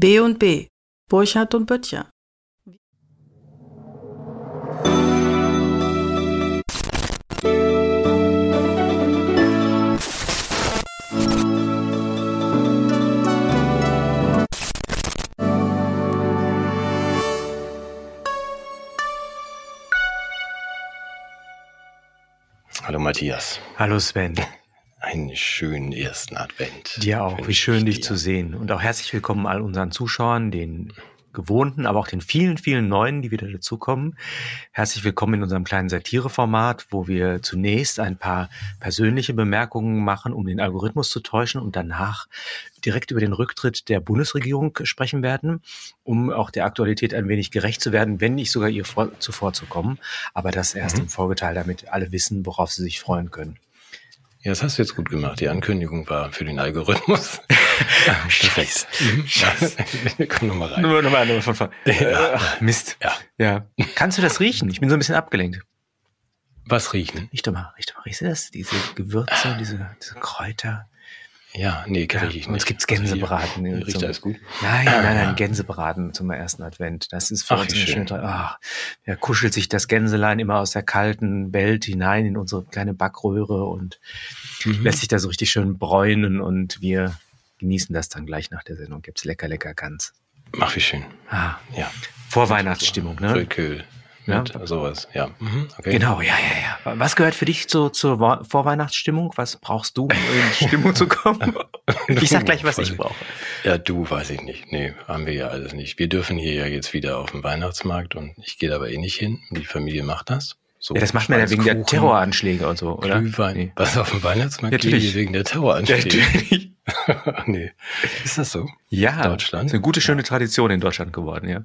B und B. Burchard und Böttcher. Hallo Matthias. Hallo Sven. Einen schönen ersten Advent. Dir auch. Wie schön, ich dich dir. zu sehen. Und auch herzlich willkommen all unseren Zuschauern, den gewohnten, aber auch den vielen, vielen neuen, die wieder dazukommen. Herzlich willkommen in unserem kleinen Satireformat, wo wir zunächst ein paar persönliche Bemerkungen machen, um den Algorithmus zu täuschen und danach direkt über den Rücktritt der Bundesregierung sprechen werden, um auch der Aktualität ein wenig gerecht zu werden, wenn nicht sogar ihr vor, zuvorzukommen. Aber das erst Mhm. im Folgeteil, damit alle wissen, worauf sie sich freuen können. Ja, das hast du jetzt gut gemacht. Die Ankündigung war für den Algorithmus. Perfekt. Ja. Komm noch mal rein. Nur nochmal nur von vorne. Ja. Ach, Mist. Ja. Ja. Kannst du das riechen? Ich bin so ein bisschen abgelenkt. Was riechen? Riech doch mal, riech doch mal. Riechst du das? Diese Gewürze, diese, diese Kräuter. Ja, nee, kann Ja, ich nicht. uns gibt's Gänsebraten. Also hier, Riecht Zum- alles gut? Nein, nein, nein, Ja. Gänsebraten zum ersten Advent. Das ist für Ach, uns schön. Ach, ja, kuschelt sich das Gänselein immer aus der kalten Welt hinein in unsere kleine Backröhre und Mhm. lässt sich da so richtig schön bräunen und wir genießen das dann gleich nach der Sendung. Gibt's lecker, lecker Gans. Ach, wie schön. Ah, Ja. Vorweihnachtsstimmung, ne? Rökel. Ja. Mit sowas. Ja. Mhm. Okay. Genau, ja, ja, ja. Was gehört für dich zu, zur Vorweihnachtsstimmung? Was brauchst du, um in Stimmung zu kommen? Ich sag gleich, was ich brauche. Ja, du weiß ich nicht. Nee, haben wir ja alles nicht. Wir dürfen hier ja jetzt wieder auf den Weihnachtsmarkt und ich gehe da aber eh nicht hin. Die Familie macht das. So Ja, das macht man ja wegen der Terroranschläge und so, oder? Glühwein. Nee. Was auf dem Weihnachtsmarkt Natürlich. wegen der Ja, Terroranschläge? natürlich. nee. Ist das so? Ja, Deutschland? ist eine gute, schöne Tradition in Deutschland geworden, ja.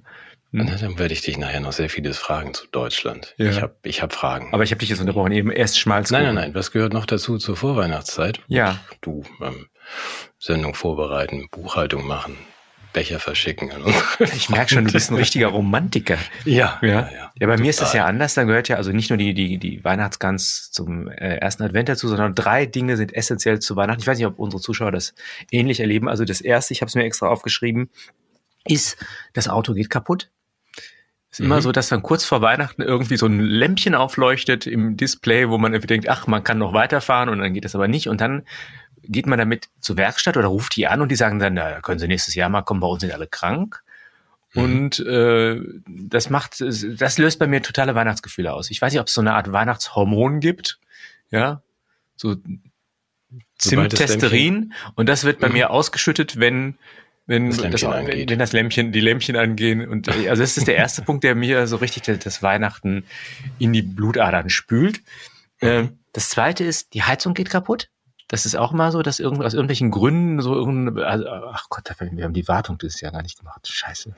Hm. Dann werde ich dich nachher noch sehr vieles fragen zu Deutschland. Ja. Ich habe ich hab Fragen. Aber ich habe dich jetzt unterbrochen, eben erst Schmalz. nein, nein, nein. Was gehört noch dazu zur Vorweihnachtszeit? Ja. Du, ähm, Sendung vorbereiten, Buchhaltung machen, Becher verschicken. Ich merke schon, du bist ein richtiger Romantiker. Ja, Ja, ja, bei mir ist das ja anders. Da gehört ja also nicht nur die, die, die Weihnachtsgans zum äh, ersten Advent dazu, sondern drei Dinge sind essentiell zu Weihnachten. Ich weiß nicht, ob unsere Zuschauer das ähnlich erleben. Also das erste, ich habe es mir extra aufgeschrieben, ist, das Auto geht kaputt. Ist immer Mhm. so, dass dann kurz vor Weihnachten irgendwie so ein Lämpchen aufleuchtet im Display, wo man irgendwie denkt, ach, man kann noch weiterfahren und dann geht das aber nicht. Und dann geht man damit zur Werkstatt oder ruft die an und die sagen dann, na, können Sie nächstes Jahr mal kommen, bei uns sind alle krank. Mhm. Und äh, das macht, das löst bei mir totale Weihnachtsgefühle aus. Ich weiß nicht, ob es so eine Art Weihnachtshormon gibt, ja, so Zimtesterin. Und das wird bei Mhm. mir ausgeschüttet, wenn wenn Das Lämpchen angeht. wenn das Lämpchen, die Lämpchen angehen. Und äh, also das ist der erste Punkt, der mir so richtig das, Weihnachten in die Blutadern spült. Ähm, das zweite ist, die Heizung geht kaputt. Das ist auch mal so, dass irgend, aus irgendwelchen Gründen so irgendein, also, ach Gott, wir haben die Wartung dieses Jahr gar nicht gemacht. Scheiße.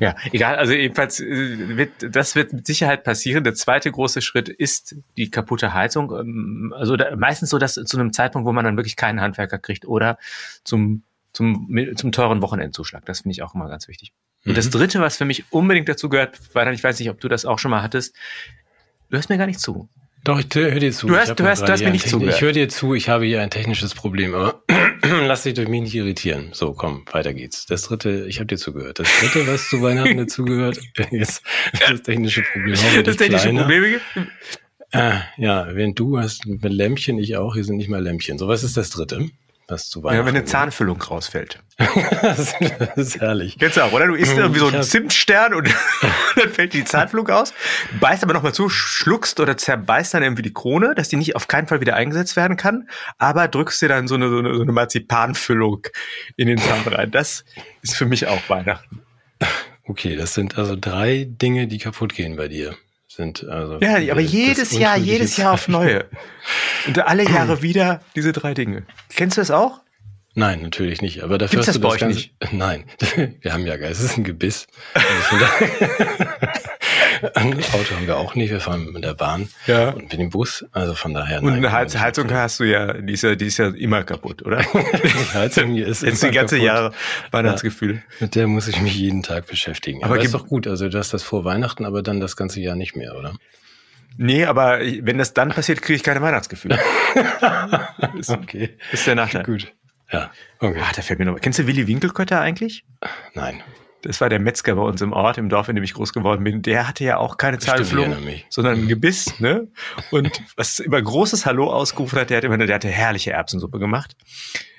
Ja, egal. Also jedenfalls äh, wird das wird mit Sicherheit passieren. Der zweite große Schritt ist die kaputte Heizung. Ähm, Also da, meistens so, dass zu einem Zeitpunkt, wo man dann wirklich keinen Handwerker kriegt oder zum zum zum teuren Wochenendzuschlag. Das finde ich auch immer ganz wichtig. Und das Mhm. dritte, was für mich unbedingt dazu gehört, weil ich weiß nicht, ob du das auch schon mal hattest. Du hörst mir gar nicht zu. Doch, ich höre dir zu. Du hörst- du hörst- du hast mir nicht zugehört. Ich höre dir zu, ich habe hier ein technisches Problem, aber lass dich durch mich nicht irritieren. So, komm, weiter geht's. Das dritte, ich habe dir zugehört. Das dritte, was zu Weihnachten dazugehört, ist das technische Problem. Das technische kleiner. Probleme gibt. Äh, ja, wenn du hast mit Lämpchen, ich auch, hier sind nicht mal Lämpchen. So, was ist das dritte, was zu Ja, Weihnachten wenn eine Zahnfüllung rausfällt. das ist herrlich. Kennst du auch, oder? Du isst Mm, irgendwie so einen Zimtstern und dann fällt die Zahnflug aus, beißt aber nochmal zu, schluckst oder zerbeißt dann irgendwie die Krone, dass die nicht auf keinen Fall wieder eingesetzt werden kann, aber drückst dir dann so eine, so eine, so eine Marzipanfüllung in den Zahn rein. Das ist für mich auch Weihnachten. Okay, das sind also drei Dinge, die kaputt gehen bei dir. Sind also Ja, aber das jedes Jahr, jedes Jahr auf neue. Und alle Jahre wieder diese drei Dinge. Kennst du das auch? Nein, natürlich nicht. Aber dafür Gibt's hast das du bei euch Ganze- nicht? Nein, wir haben ja Geist. Es ist ein Gebiss. Also Auto haben wir auch nicht. Wir fahren mit der Bahn Ja. und mit dem Bus. Also von daher. Und eine Heiz Heizung hast du ja, die ist ja, die ist ja immer kaputt, oder? Die Heizung hier ist Jetzt die ganze kaputt. Jahre Weihnachtsgefühl. Mit der muss ich mich jeden Tag beschäftigen. Aber Aber, ist doch gut. Also du hast das vor Weihnachten, aber dann das ganze Jahr nicht mehr, oder? Nee, aber wenn das dann passiert, kriege ich keine Weihnachtsgefühle. ist, Okay. ist der Nachteil. Gut. Ja, okay. Ah, da fällt mir noch. Kennst du Willi Winkelkötter eigentlich? Nein. Das war der Metzger bei uns im Ort, im Dorf, in dem ich groß geworden bin. Der hatte ja auch keine Zahnflung, sondern ein Gebiss, ne? Und was immer großes Hallo ausgerufen hat, der hat immer, der hatte herrliche Erbsensuppe gemacht.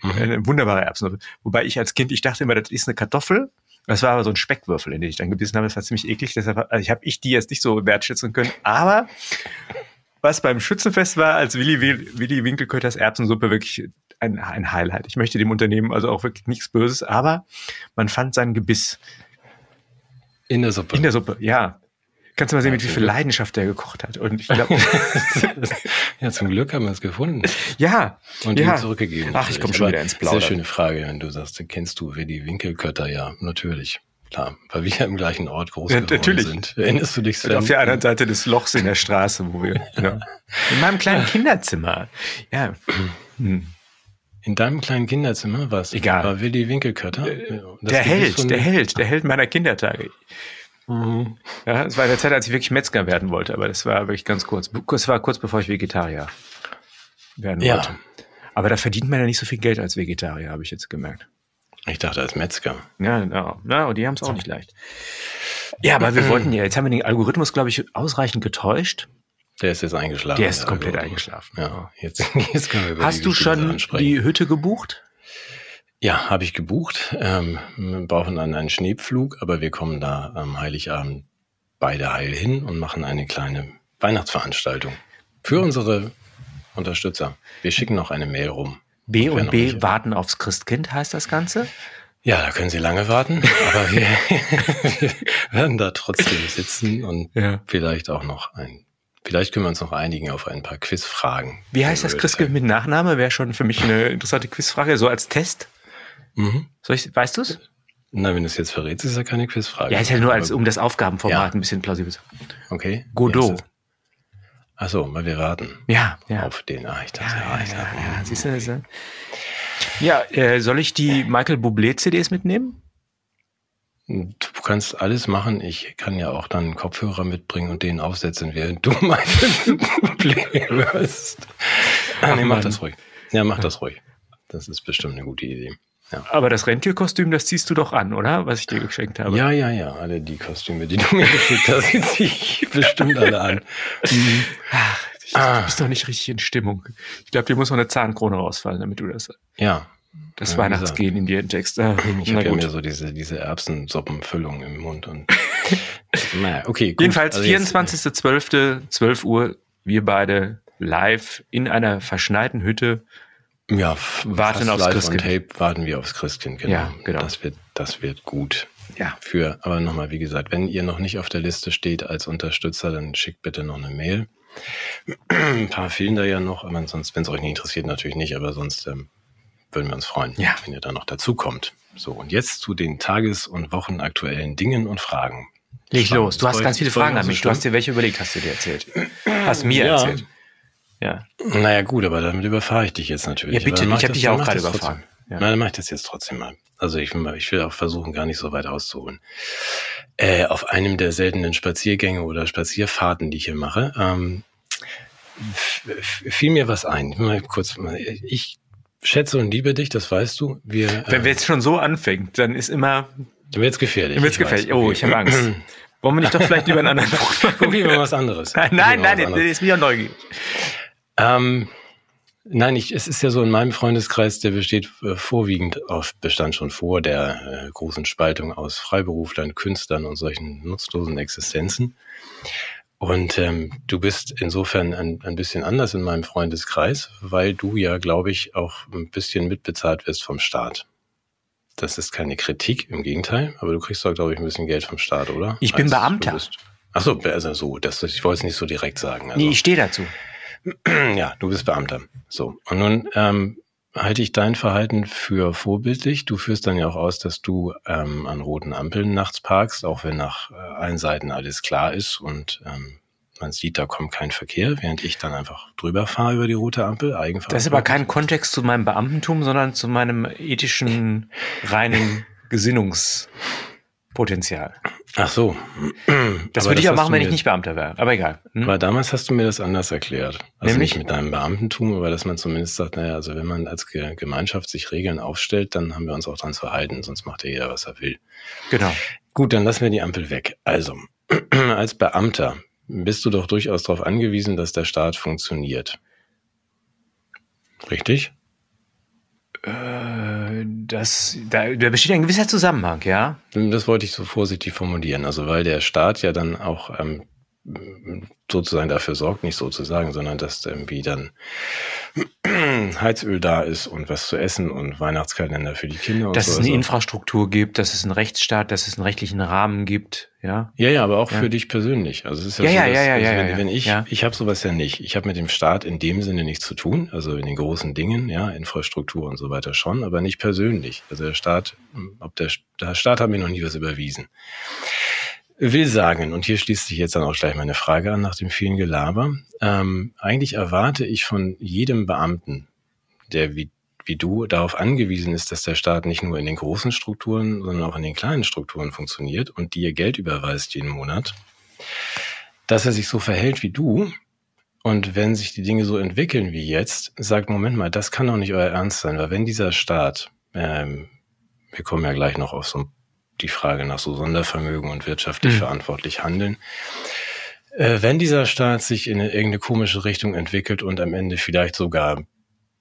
Mhm. Eine wunderbare Erbsensuppe. Wobei ich als Kind, ich dachte immer, das ist eine Kartoffel. Das war aber so ein Speckwürfel, in den ich dann gebissen habe. Das war ziemlich eklig. Deshalb also ich habe ich die jetzt nicht so wertschätzen können. Aber was beim Schützenfest war, als Willi, Willi Winkelkötters Erbsensuppe wirklich ein, ein Highlight. Ich möchte dem Unternehmen also auch wirklich nichts Böses, aber man fand sein Gebiss In der Suppe. in der Suppe, ja. Kannst du mal sehen, mit wie viel. Leidenschaft der gekocht hat. Und ich glaube, ja, zum Glück haben wir es gefunden ja, und ja. ihm zurückgegeben. Ach, ich komme schon wieder ins Plaudern. Sehr schöne Frage, wenn du sagst, kennst du Willi Winkelkötter? Ja, natürlich. Klar, weil wir ja im gleichen Ort groß Ja, geworden natürlich. sind. Erinnerst du dich, Und Sven? auf der anderen Seite des Lochs in der Straße, wo wir, genau. In meinem kleinen Kinderzimmer. Ja. Hm. In deinem kleinen Kinderzimmer was? Egal. War Willi Winkelkötter? Ja, das Der Held, der Held, der Held meiner Kindertage. Mhm. Ja, es war in der Zeit, als ich wirklich Metzger werden wollte, aber das war wirklich ganz kurz. Es war kurz bevor ich Vegetarier werden Ja. wollte. Aber da verdient man ja nicht so viel Geld als Vegetarier, habe ich jetzt gemerkt. Ich dachte als Metzger. Ja, genau. Na, und die haben es auch nicht leicht. Ja, aber wir wollten ja, jetzt haben wir den Algorithmus, glaube ich, ausreichend getäuscht. Der ist jetzt eingeschlafen. Der ist komplett Algorithmus. eingeschlafen. Ja, jetzt, jetzt können wir über Hast du schon die Hütte gebucht? Ja, habe ich gebucht. Ähm, wir brauchen dann einen Schneepflug, aber wir kommen da am Heiligabend beide heil hin und machen eine kleine Weihnachtsveranstaltung für unsere Unterstützer. Wir schicken noch eine Mail rum. B und B nicht- warten aufs Christkind heißt das Ganze. Ja, da können Sie lange warten, aber wir, wir werden da trotzdem sitzen und Ja. vielleicht auch noch ein, vielleicht können wir uns noch einigen auf ein paar Quizfragen. Wie heißt das Christkind mit Nachname? Wäre schon für mich eine interessante Quizfrage, so als Test. Mhm. Ich, weißt du es? Na, wenn du es jetzt verrätst, ist ja keine Quizfrage. Ja, ist ja nur als, um das Aufgabenformat Ja. ein bisschen plausibel zu Okay. Godot. Achso, weil wir warten Ja, ja. auf den. Ah, ich Ja, dachte, ja, ah, ich ja, dachte, ja. Siehst du das? ja? Ja, äh, soll ich die Michael Bublé CDs mitnehmen? Du kannst alles machen. Ich kann ja auch dann einen Kopfhörer mitbringen und den aufsetzen, während du meine Probleme hörst. Ah, nee, mach Mann. das ruhig. Ja, mach das ruhig. Das ist bestimmt eine gute Idee. Ja. Aber das Rentierkostüm, das ziehst du doch an, oder? Was ich dir geschenkt habe. Ja, ja, ja. Alle die Kostüme, die du mir geschickt hast, die zieh ich bestimmt alle an. Mhm. Ach, ich, Ah. du bist doch nicht richtig in Stimmung. Ich glaube, dir muss noch eine Zahnkrone rausfallen, damit du das, Ja. Das Ja, Weihnachtsgehen in dir entdeckst. Ah, Ich habe ja mehr so diese, diese Erbsensuppenfüllung im Mund und. naja, okay. Gut. Jedenfalls Also jetzt- 24.12., 12 Uhr, wir beide live in einer verschneiten Hütte. Ja, Warten aufs live Christkind. on Tape warten wir aufs Christkind, genau. Ja, genau. Das wird, das wird gut. Ja. Für, aber nochmal, wie gesagt, wenn ihr noch nicht auf der Liste steht als Unterstützer, dann schickt bitte noch eine Mail. Ein paar fehlen da ja noch, aber sonst, wenn es euch nicht interessiert, natürlich nicht, aber sonst ähm, würden wir uns freuen, Ja. wenn ihr da noch dazu kommt. So, und jetzt zu den tages- und wochenaktuellen Dingen und Fragen. Leg Spannend. los. Du hast ganz viele ich Fragen an mich. Du hast dir welche überlegt, hast du dir erzählt. Hast mir Ja. erzählt. Ja. Naja, gut, aber damit überfahre ich dich jetzt natürlich. Ja, bitte, ich hab das- dich auch gerade überfahren. Ja. Nein, dann mache ich das jetzt trotzdem mal. Also ich will, mal- ich will auch versuchen, gar nicht so weit auszuholen. Äh, auf einem der seltenen Spaziergänge oder Spazierfahrten, die ich hier mache, ähm, fiel mir was ein. Mal kurz, ich schätze und liebe dich, das weißt du. Wir, Wenn äh, wir jetzt schon so anfängt, dann ist immer, dann wird's gefährlich. dann wird's gefährlich. Oh, Okay. ich habe Angst. Wollen wir nicht doch vielleicht lieber einen anderen Probieren wir was anderes. Nein, nein, nein, anderes. ist mir neugierig. Ähm, nein, ich, es ist ja so in meinem Freundeskreis, der besteht äh, vorwiegend auf, bestand schon vor der äh, großen Spaltung aus Freiberuflern, Künstlern und solchen nutzlosen Existenzen. Und ähm, du bist insofern ein, ein bisschen anders in meinem Freundeskreis, weil du ja, glaube ich, auch ein bisschen mitbezahlt wirst vom Staat. Das ist keine Kritik, im Gegenteil, aber du kriegst doch, glaube ich, ein bisschen Geld vom Staat, oder? Ich bin Als Beamter. Ach so, also so, das, ich wollte es nicht so direkt sagen. Also. Nee, ich stehe dazu. Ja, du bist Beamter. So. Und nun ähm, halte ich dein Verhalten für vorbildlich. Du führst dann ja auch aus, dass du ähm, an roten Ampeln nachts parkst, auch wenn nach äh, allen Seiten alles klar ist und ähm, man sieht, da kommt kein Verkehr, während ich dann einfach drüber fahre über die rote Ampel, Eigenverantwortung. Das ist aber kein Kontext zu meinem Beamtentum, sondern zu meinem ethischen, reinen Gesinnungspotenzial. Ach so. Das Aber würde ich auch machen, wenn ich nicht Beamter wäre. Aber egal. Hm? Aber damals hast du mir das anders erklärt. Also Nämlich? nicht mit deinem Beamtentum, aber dass man zumindest sagt, naja, also wenn man als Ge Gemeinschaft sich Regeln aufstellt, dann haben wir uns auch dran zu halten, sonst macht ja jeder, was er will. Genau. Gut, dann lassen wir die Ampel weg. Also, als Beamter bist du doch durchaus darauf angewiesen, dass der Staat funktioniert. Richtig? Äh, das, da, da besteht ein gewisser Zusammenhang, ja. Das wollte ich so vorsichtig formulieren. Also, weil der Staat ja dann auch ähm, sozusagen dafür sorgt, nicht sozusagen, sondern dass irgendwie dann Heizöl da ist und was zu essen und Weihnachtskalender für die Kinder und Dass so. es eine Also- Infrastruktur gibt, dass es einen Rechtsstaat, dass es einen rechtlichen Rahmen gibt, ja. Ja, ja, aber auch Ja. für dich persönlich. Also es ist ja, Ja, so, ja, dass, ja, ja, also ja, wenn, wenn ich, ich habe sowas ja nicht. Ich habe mit dem Staat in dem Sinne nichts zu tun, also in den großen Dingen, ja, Infrastruktur und so weiter schon, aber nicht persönlich. Also der Staat, ob der, der Staat hat mir noch nie was überwiesen. Will sagen, und hier schließt sich jetzt dann auch gleich meine Frage an nach dem vielen Gelaber. Ähm, eigentlich erwarte ich von jedem Beamten, der wie, wie du darauf angewiesen ist, dass der Staat nicht nur in den großen Strukturen, sondern auch in den kleinen Strukturen funktioniert und dir Geld überweist jeden Monat, dass er sich so verhält wie du. Und wenn sich die Dinge so entwickeln wie jetzt, sagt, Moment mal, das kann doch nicht euer Ernst sein, weil wenn dieser Staat, ähm, wir kommen ja gleich noch auf so die Frage nach so Sondervermögen und wirtschaftlich Mhm. verantwortlich handeln, äh, wenn dieser Staat sich in eine, irgendeine komische Richtung entwickelt und am Ende vielleicht sogar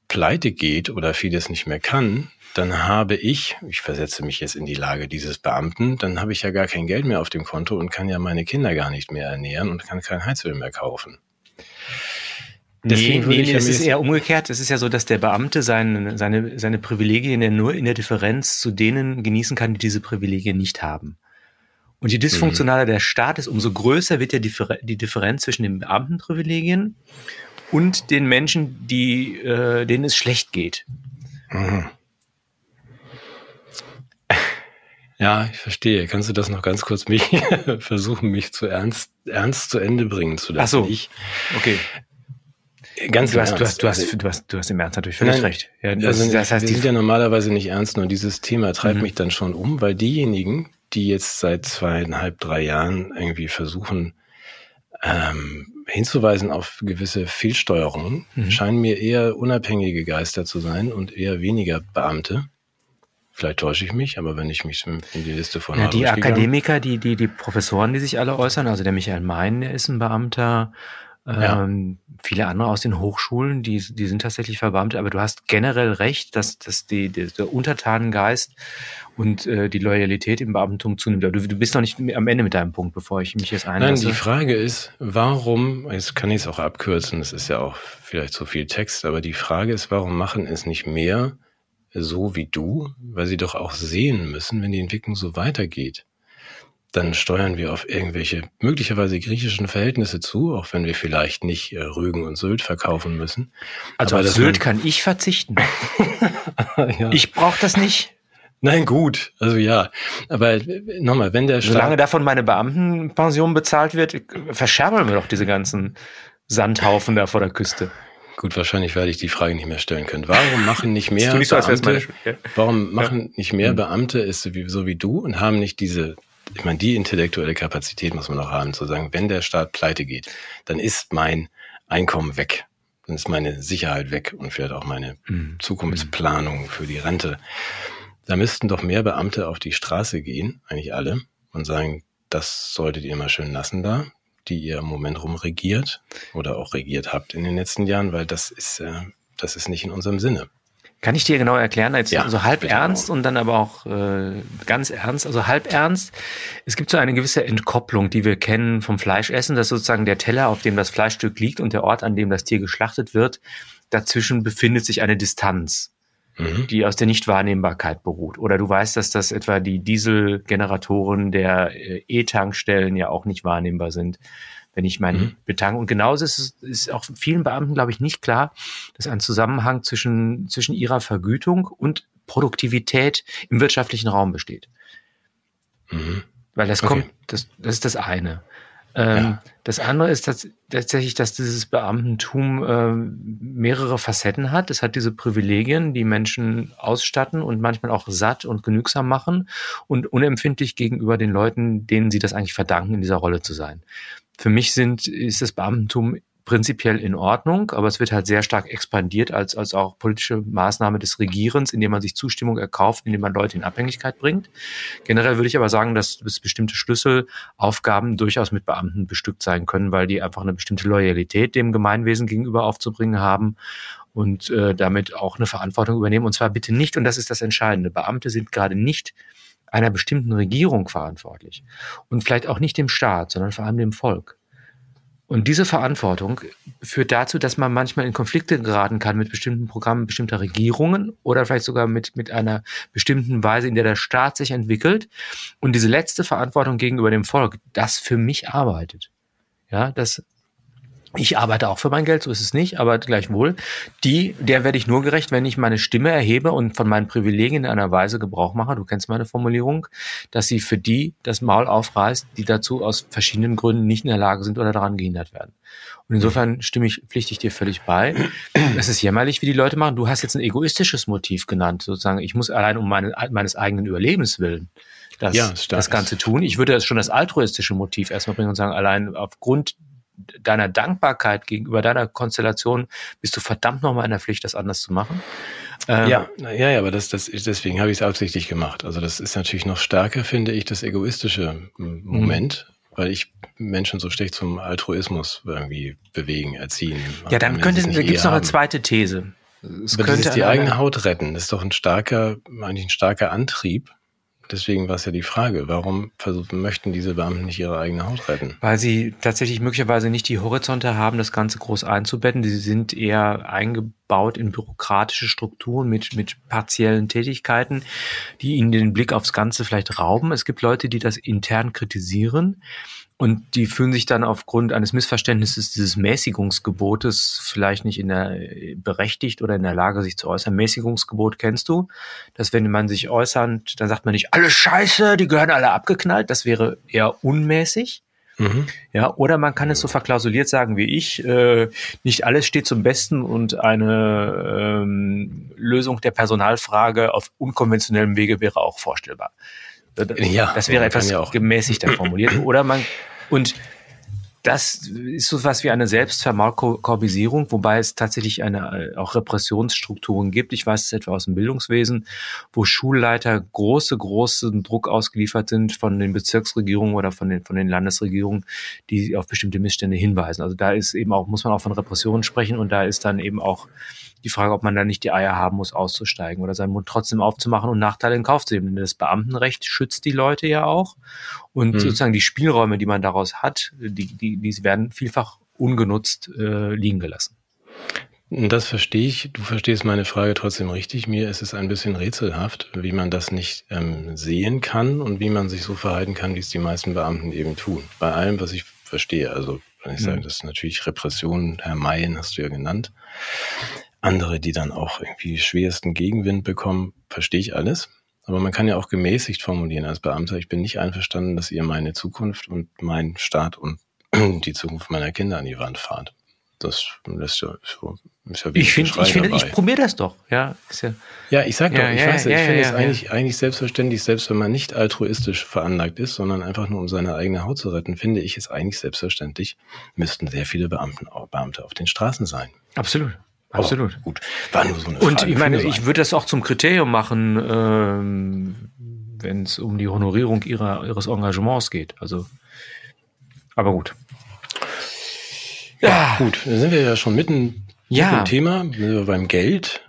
pleite geht oder vieles nicht mehr kann, dann habe ich, ich versetze mich jetzt in die Lage dieses Beamten, dann habe ich ja gar kein Geld mehr auf dem Konto und kann ja meine Kinder gar nicht mehr ernähren und kann kein Heizöl mehr kaufen. Deswegen nee, würde nee, nee, es ist eher umgekehrt. Es ist ja so, dass der Beamte seine, seine, seine Privilegien ja nur in der Differenz zu denen genießen kann, die diese Privilegien nicht haben. Und je dysfunktionaler der Staat ist, umso größer wird ja Differ die Differenz zwischen den Beamtenprivilegien und den Menschen, die, äh, denen es schlecht geht. Mhm. Ja, ich verstehe. Kannst du das noch ganz kurz mich versuchen, mich zu ernst, ernst zu Ende bringen zu lassen? Ach so. Ich, Okay. ganz Du hast, im du, Ernst. hast, du, hast, Also- du, hast, du hast im Ernst natürlich völlig Nein, recht. Ja, das, Also, das heißt, wir die, sind ja normalerweise nicht ernst, nur dieses Thema treibt Mhm. mich dann schon um, weil diejenigen, die jetzt seit zweieinhalb, drei Jahren irgendwie versuchen, ähm, hinzuweisen auf gewisse Fehlsteuerungen, Mhm. scheinen mir eher unabhängige Geister zu sein und eher weniger Beamte. Vielleicht täusche ich mich, aber wenn ich mich in die Liste von Ja, die Akademiker, die, die, die Professoren, die sich alle äußern, also der Michael Mein, der ist ein Beamter, Ja. ähm, viele andere aus den Hochschulen, die, die sind tatsächlich Verbeamtet, aber du hast generell recht, dass, dass die, die, der Untertanengeist und äh, die Loyalität im Beamtentum zunimmt. Aber du, du bist noch nicht am Ende mit deinem Punkt, bevor ich mich jetzt Nein, einlasse. die Frage ist, warum, jetzt kann ich es auch abkürzen, es ist ja auch vielleicht zu viel Text, aber die Frage ist, warum machen es nicht mehr so wie du, weil sie doch auch sehen müssen, wenn die Entwicklung so weitergeht. Dann steuern wir auf irgendwelche möglicherweise griechischen Verhältnisse zu, auch wenn wir vielleicht nicht äh, Rügen und Sylt verkaufen müssen. also aber auf Sylt kann ich verzichten. ja. Ich brauche das nicht. Nein, gut, also ja. Aber äh, nochmal, wenn der Solange Staat, davon meine Beamtenpension bezahlt wird, verscherbeln wir doch diese ganzen Sandhaufen da vor der Küste. gut, wahrscheinlich werde ich die Frage nicht mehr stellen können. Warum machen nicht mehr Beamte, warum machen nicht mehr Hm. Beamte wie, so wie du und haben nicht diese, ich meine, die intellektuelle Kapazität muss man auch haben, zu sagen, wenn der Staat pleite geht, dann ist mein Einkommen weg. Dann ist meine Sicherheit weg und vielleicht auch meine Mhm. Zukunftsplanung für die Rente. Da müssten doch mehr Beamte auf die Straße gehen, eigentlich alle, und sagen, das solltet ihr mal schön lassen da, die ihr im Moment rumregiert oder auch regiert habt in den letzten Jahren, weil das ist, äh, das ist nicht in unserem Sinne. Kann ich dir genau erklären, als Ja, so halb ernst auch. und dann aber auch äh, ganz ernst, also halb ernst. Es gibt so eine gewisse Entkopplung, die wir kennen vom Fleischessen, dass sozusagen der Teller, auf dem das Fleischstück liegt und der Ort, an dem das Tier geschlachtet wird, dazwischen befindet sich eine Distanz, Mhm. die aus der Nichtwahrnehmbarkeit beruht. Oder du weißt, dass das etwa die Dieselgeneratoren der äh, E-Tankstellen ja auch nicht wahrnehmbar sind. Wenn ich meinen Mhm. betanke. Und genauso ist es ist auch vielen Beamten, glaube ich, nicht klar, dass ein Zusammenhang zwischen, zwischen ihrer Vergütung und Produktivität im wirtschaftlichen Raum besteht. Mhm. Weil das Okay. kommt, das, das ist das eine. Ähm, ja. Das andere ist dass, tatsächlich, dass dieses Beamtentum äh, mehrere Facetten hat. Es hat diese Privilegien, die Menschen ausstatten und manchmal auch satt und genügsam machen und unempfindlich gegenüber den Leuten, denen sie das eigentlich verdanken, in dieser Rolle zu sein. Für mich sind, ist das Beamtentum prinzipiell in Ordnung, aber es wird halt sehr stark expandiert als, als auch politische Maßnahme des Regierens, indem man sich Zustimmung erkauft, indem man Leute in Abhängigkeit bringt. Generell würde ich aber sagen, dass bestimmte Schlüsselaufgaben durchaus mit Beamten bestückt sein können, weil die einfach eine bestimmte Loyalität dem Gemeinwesen gegenüber aufzubringen haben und äh, damit auch eine Verantwortung übernehmen. Und zwar bitte nicht, und das ist das Entscheidende, Beamte sind gerade nicht einer bestimmten Regierung verantwortlich und vielleicht auch nicht dem Staat, sondern vor allem dem Volk. Und diese Verantwortung führt dazu, dass man manchmal in Konflikte geraten kann mit bestimmten Programmen bestimmter Regierungen oder vielleicht sogar mit, mit einer bestimmten Weise, in der der Staat sich entwickelt. Und diese letzte Verantwortung gegenüber dem Volk, das für mich arbeitet. Ja, das ich arbeite auch für mein Geld, so ist es nicht, aber gleichwohl, die, der werde ich nur gerecht, wenn ich meine Stimme erhebe und von meinen Privilegien in einer Weise Gebrauch mache, du kennst meine Formulierung, dass sie für die das Maul aufreißt, die dazu aus verschiedenen Gründen nicht in der Lage sind oder daran gehindert werden. Und insofern stimme ich, pflichte ich dir völlig bei. Es ist jämmerlich, wie die Leute machen. Du hast jetzt ein egoistisches Motiv genannt, sozusagen, ich muss allein um meine, meines eigenen Überlebens willen das, ja, das Ganze tun. Ich würde das schon das altruistische Motiv erstmal bringen und sagen, allein aufgrund deiner Dankbarkeit gegenüber deiner Konstellation bist du verdammt nochmal in der Pflicht, das anders zu machen. Ähm, ja, ja, ja, aber das, das, deswegen habe ich es absichtlich gemacht. Also das ist natürlich noch stärker, finde ich, das egoistische Moment, mhm. weil ich Menschen so schlecht zum Altruismus irgendwie bewegen, erziehen. Ja, dann könnte, da gibt es noch eine zweite These. Es aber könnte die eigene Haut retten, das ist doch ein starker, eigentlich ein starker Antrieb, Deswegen war es ja die Frage, warum versuchen, möchten diese Beamten nicht ihre eigene Haut retten? Weil sie tatsächlich möglicherweise nicht die Horizonte haben, das Ganze groß einzubetten. Sie sind eher eingebaut in bürokratische Strukturen mit, mit partiellen Tätigkeiten, die ihnen den Blick aufs Ganze vielleicht rauben. Es gibt Leute, die das intern kritisieren. Und die fühlen sich dann aufgrund eines Missverständnisses dieses Mäßigungsgebotes vielleicht nicht in der berechtigt oder in der Lage, sich zu äußern. Mäßigungsgebot kennst du, dass wenn man sich äußert, dann sagt man nicht, alle Scheiße, die gehören alle abgeknallt. Das wäre eher unmäßig. Mhm. Ja, oder man kann es so verklausuliert sagen wie ich, äh, nicht alles steht zum Besten und eine ähm, Lösung der Personalfrage auf unkonventionellem Wege wäre auch vorstellbar. Ja, das wäre etwas ja gemäßigter formuliert. Oder man, und das ist so was wie eine Selbstvermarkorbisierung, wobei es tatsächlich eine, äh, auch Repressionsstrukturen gibt. Ich weiß es etwa aus dem Bildungswesen, wo Schulleiter große, großen Druck ausgeliefert sind von den Bezirksregierungen oder von den, von den Landesregierungen, die auf bestimmte Missstände hinweisen. Also da ist eben auch, muss man auch von Repressionen sprechen und da ist dann eben auch die Frage, ob man da nicht die Eier haben muss, auszusteigen oder seinen Mund trotzdem aufzumachen und Nachteile in Kauf zu nehmen. Das Beamtenrecht schützt die Leute ja auch. Und mhm. sozusagen die Spielräume, die man daraus hat, die, die, die werden vielfach ungenutzt äh, liegen gelassen. Das verstehe ich. Du verstehst meine Frage trotzdem richtig. Mir ist es ein bisschen rätselhaft, wie man das nicht ähm, sehen kann und wie man sich so verhalten kann, wie es die meisten Beamten eben tun. Bei allem, was ich verstehe. Also, wenn ich mhm. sage, das ist natürlich Repression, Herr Mayen hast du ja genannt andere, die dann auch irgendwie schwersten Gegenwind bekommen, verstehe ich alles. Aber man kann ja auch gemäßigt formulieren als Beamter, ich bin nicht einverstanden, dass ihr meine Zukunft und meinen Staat und die Zukunft meiner Kinder an die Wand fahrt. Das lässt ja, ist ja Ich finde, ich, find, ich probiere das doch. Ja, ja, ja, ich sag ja, doch, ich ja, weiß ja, ich finde es eigentlich, eigentlich selbstverständlich, selbst wenn man nicht altruistisch veranlagt ist, sondern einfach nur um seine eigene Haut zu retten, finde ich es eigentlich selbstverständlich, müssten sehr viele Beamten, Beamte auf den Straßen sein. Absolut. Absolut. Gut, war nur so eine Und Frage ich meine, ich würde das auch zum Kriterium machen, ähm, wenn es um die Honorierung ihrer, ihres Engagements geht. Also, aber gut. Ja, ja gut, da sind wir ja schon mitten ja. im Thema, beim Geld.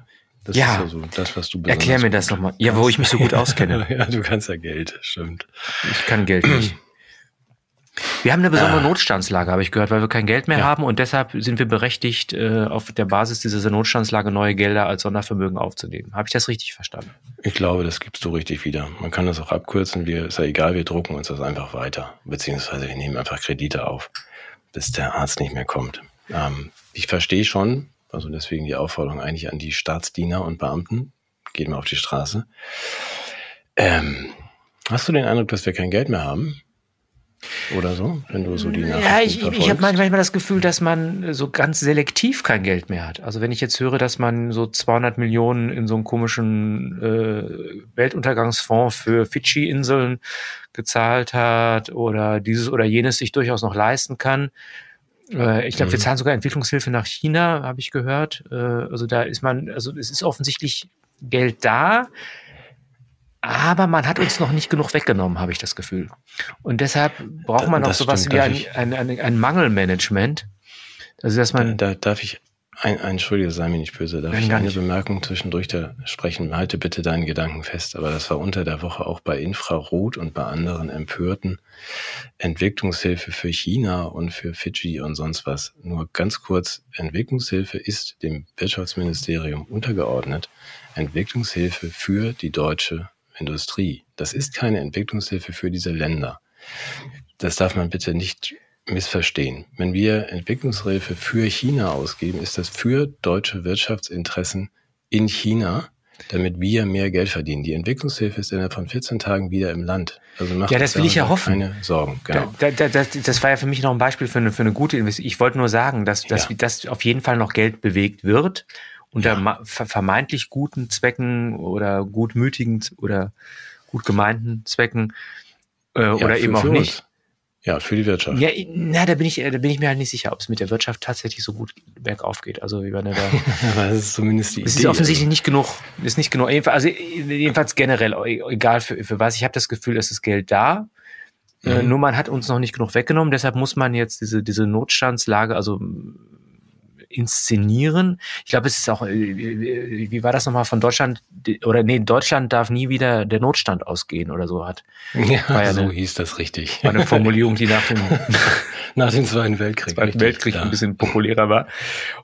Das ja. ist ja so das, was du Erklär mir das nochmal. Ja, wo ich mich so gut auskenne. ja, du kannst ja Geld, stimmt. Ich kann Geld nicht. Wir haben eine besondere ah. Notstandslage, habe ich gehört, weil wir kein Geld mehr ja. haben und deshalb sind wir berechtigt, äh, auf der Basis dieser Notstandslage neue Gelder als Sondervermögen aufzunehmen. Habe ich das richtig verstanden? Ich glaube, das gibst du richtig wieder. Man kann das auch abkürzen. Wir, ist ja egal, wir drucken uns das einfach weiter. Beziehungsweise wir nehmen einfach Kredite auf, bis der Arzt nicht mehr kommt. Ähm, ich verstehe schon, also deswegen die Aufforderung eigentlich an die Staatsdiener und Beamten, geht mal auf die Straße. Ähm, hast du den Eindruck, dass wir kein Geld mehr haben? Oder so, wenn du so die Ja, Nachrichten ich, ich verfolgst? habe manchmal das Gefühl, dass man so ganz selektiv kein Geld mehr hat. Also wenn ich jetzt höre, dass man so 200 Millionen in so einen komischen äh, Weltuntergangsfonds für Fidschi-Inseln gezahlt hat oder dieses oder jenes sich durchaus noch leisten kann. Äh, ich glaube, wir Mhm. zahlen sogar Entwicklungshilfe nach China, habe ich gehört. Äh, also da ist man, also es ist offensichtlich Geld da. Aber man hat uns noch nicht genug weggenommen, habe ich das Gefühl. Und deshalb braucht man auch Das sowas stimmt, wie ein, ich- ein, ein, ein Mangelmanagement. Also, dass Da, man, da darf ich, ein, ein, entschuldige, sei mir nicht böse, darf Nein, ich eine. Bemerkung zwischendurch da sprechen? Halte bitte deinen Gedanken fest, aber das war unter der Woche auch bei Infrarot und bei anderen Empörten Entwicklungshilfe für China und für Fidschi und sonst was. Nur ganz kurz, Entwicklungshilfe ist dem Wirtschaftsministerium untergeordnet. Entwicklungshilfe für die deutsche Industrie. Das ist keine Entwicklungshilfe für diese Länder. Das darf man bitte nicht missverstehen. Wenn wir Entwicklungshilfe für China ausgeben, ist das für deutsche Wirtschaftsinteressen in China, damit wir mehr Geld verdienen. Die Entwicklungshilfe ist innerhalb von 14 Tagen wieder im Land. Also macht Ja, das will ich ja hoffen. Keine Sorgen. Genau. da, da, das, das war ja für mich noch ein Beispiel für eine, für eine gute Investition. Ich wollte nur sagen, dass, dass, Ja. dass auf jeden Fall noch Geld bewegt wird unter Ja. vermeintlich guten Zwecken oder gutmütigen oder gut gemeinten Zwecken äh, Ja, oder für- eben auch nicht. uns. Ja, für die Wirtschaft. Ja, na, da bin ich, da bin ich mir halt nicht sicher, ob es mit der Wirtschaft tatsächlich so gut bergauf geht. Also wie man da. Aber das ist zumindest die Es Idee. ist offensichtlich nicht genug, ist nicht genug. Also jedenfalls generell, egal für, für was. Ich habe das Gefühl, es ist Geld da. Äh, Mhm. nur man hat uns noch nicht genug weggenommen. Deshalb muss man jetzt diese, diese Notstandslage, also inszenieren. Ich glaube, es ist auch, äh, wie war das nochmal von Deutschland? Oder nee, Deutschland darf nie wieder der Notstand ausgehen oder so hat. Ja, ja so eine- hieß das richtig. War eine Formulierung, die nach dem Nach dem Zweiten Weltkrieg. Zweiten Weltkrieg klar. ein bisschen populärer war.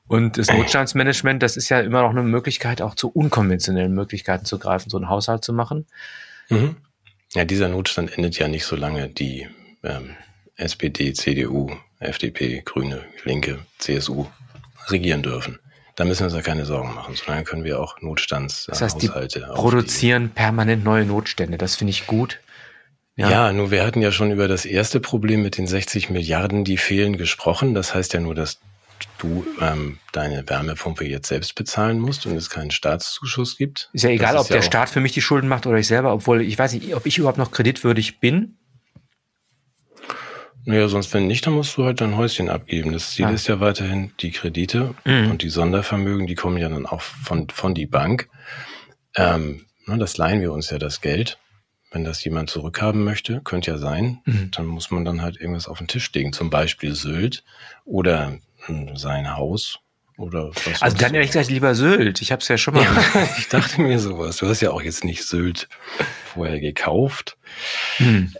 Und das Notstandsmanagement, das ist ja immer noch eine Möglichkeit, auch zu unkonventionellen Möglichkeiten zu greifen, so einen Haushalt zu machen. Mhm. Ja, dieser Notstand endet ja nicht, solange die ähm, SPD, CDU, FDP, Grüne, Linke, CSU regieren dürfen. Da müssen wir uns ja keine Sorgen machen. Solange können wir auch Notstandshaushalte Das heißt, die produzieren permanent neue Notstände. Das finde ich gut. Ja. nur wir hatten ja schon über das erste Problem mit den 60 Milliarden, die fehlen, gesprochen. Das heißt ja nur, dass du ähm, deine Wärmepumpe jetzt selbst bezahlen musst und es keinen Staatszuschuss gibt. Ist ja egal, Das ob ja der Staat für mich die Schulden macht oder ich selber, obwohl ich weiß nicht, ob ich überhaupt noch kreditwürdig bin. Naja, sonst wenn nicht, dann musst du halt dein Häuschen abgeben. Das Ziel Ah. ist ja weiterhin die Kredite Mhm. und die Sondervermögen, die kommen ja dann auch von, von die Bank. Ähm, ne, das leihen wir uns ja das Geld. Wenn das jemand zurückhaben möchte, könnte ja sein, Mhm. dann muss man dann halt irgendwas auf den Tisch legen. Zum Beispiel Sylt oder hm, sein Haus oder was Also dann ehrlich gesagt lieber Sylt. Ich habe es ja schon mal. Ja, ich dachte mir sowas. Du hast ja auch jetzt nicht Sylt vorher gekauft. Hm.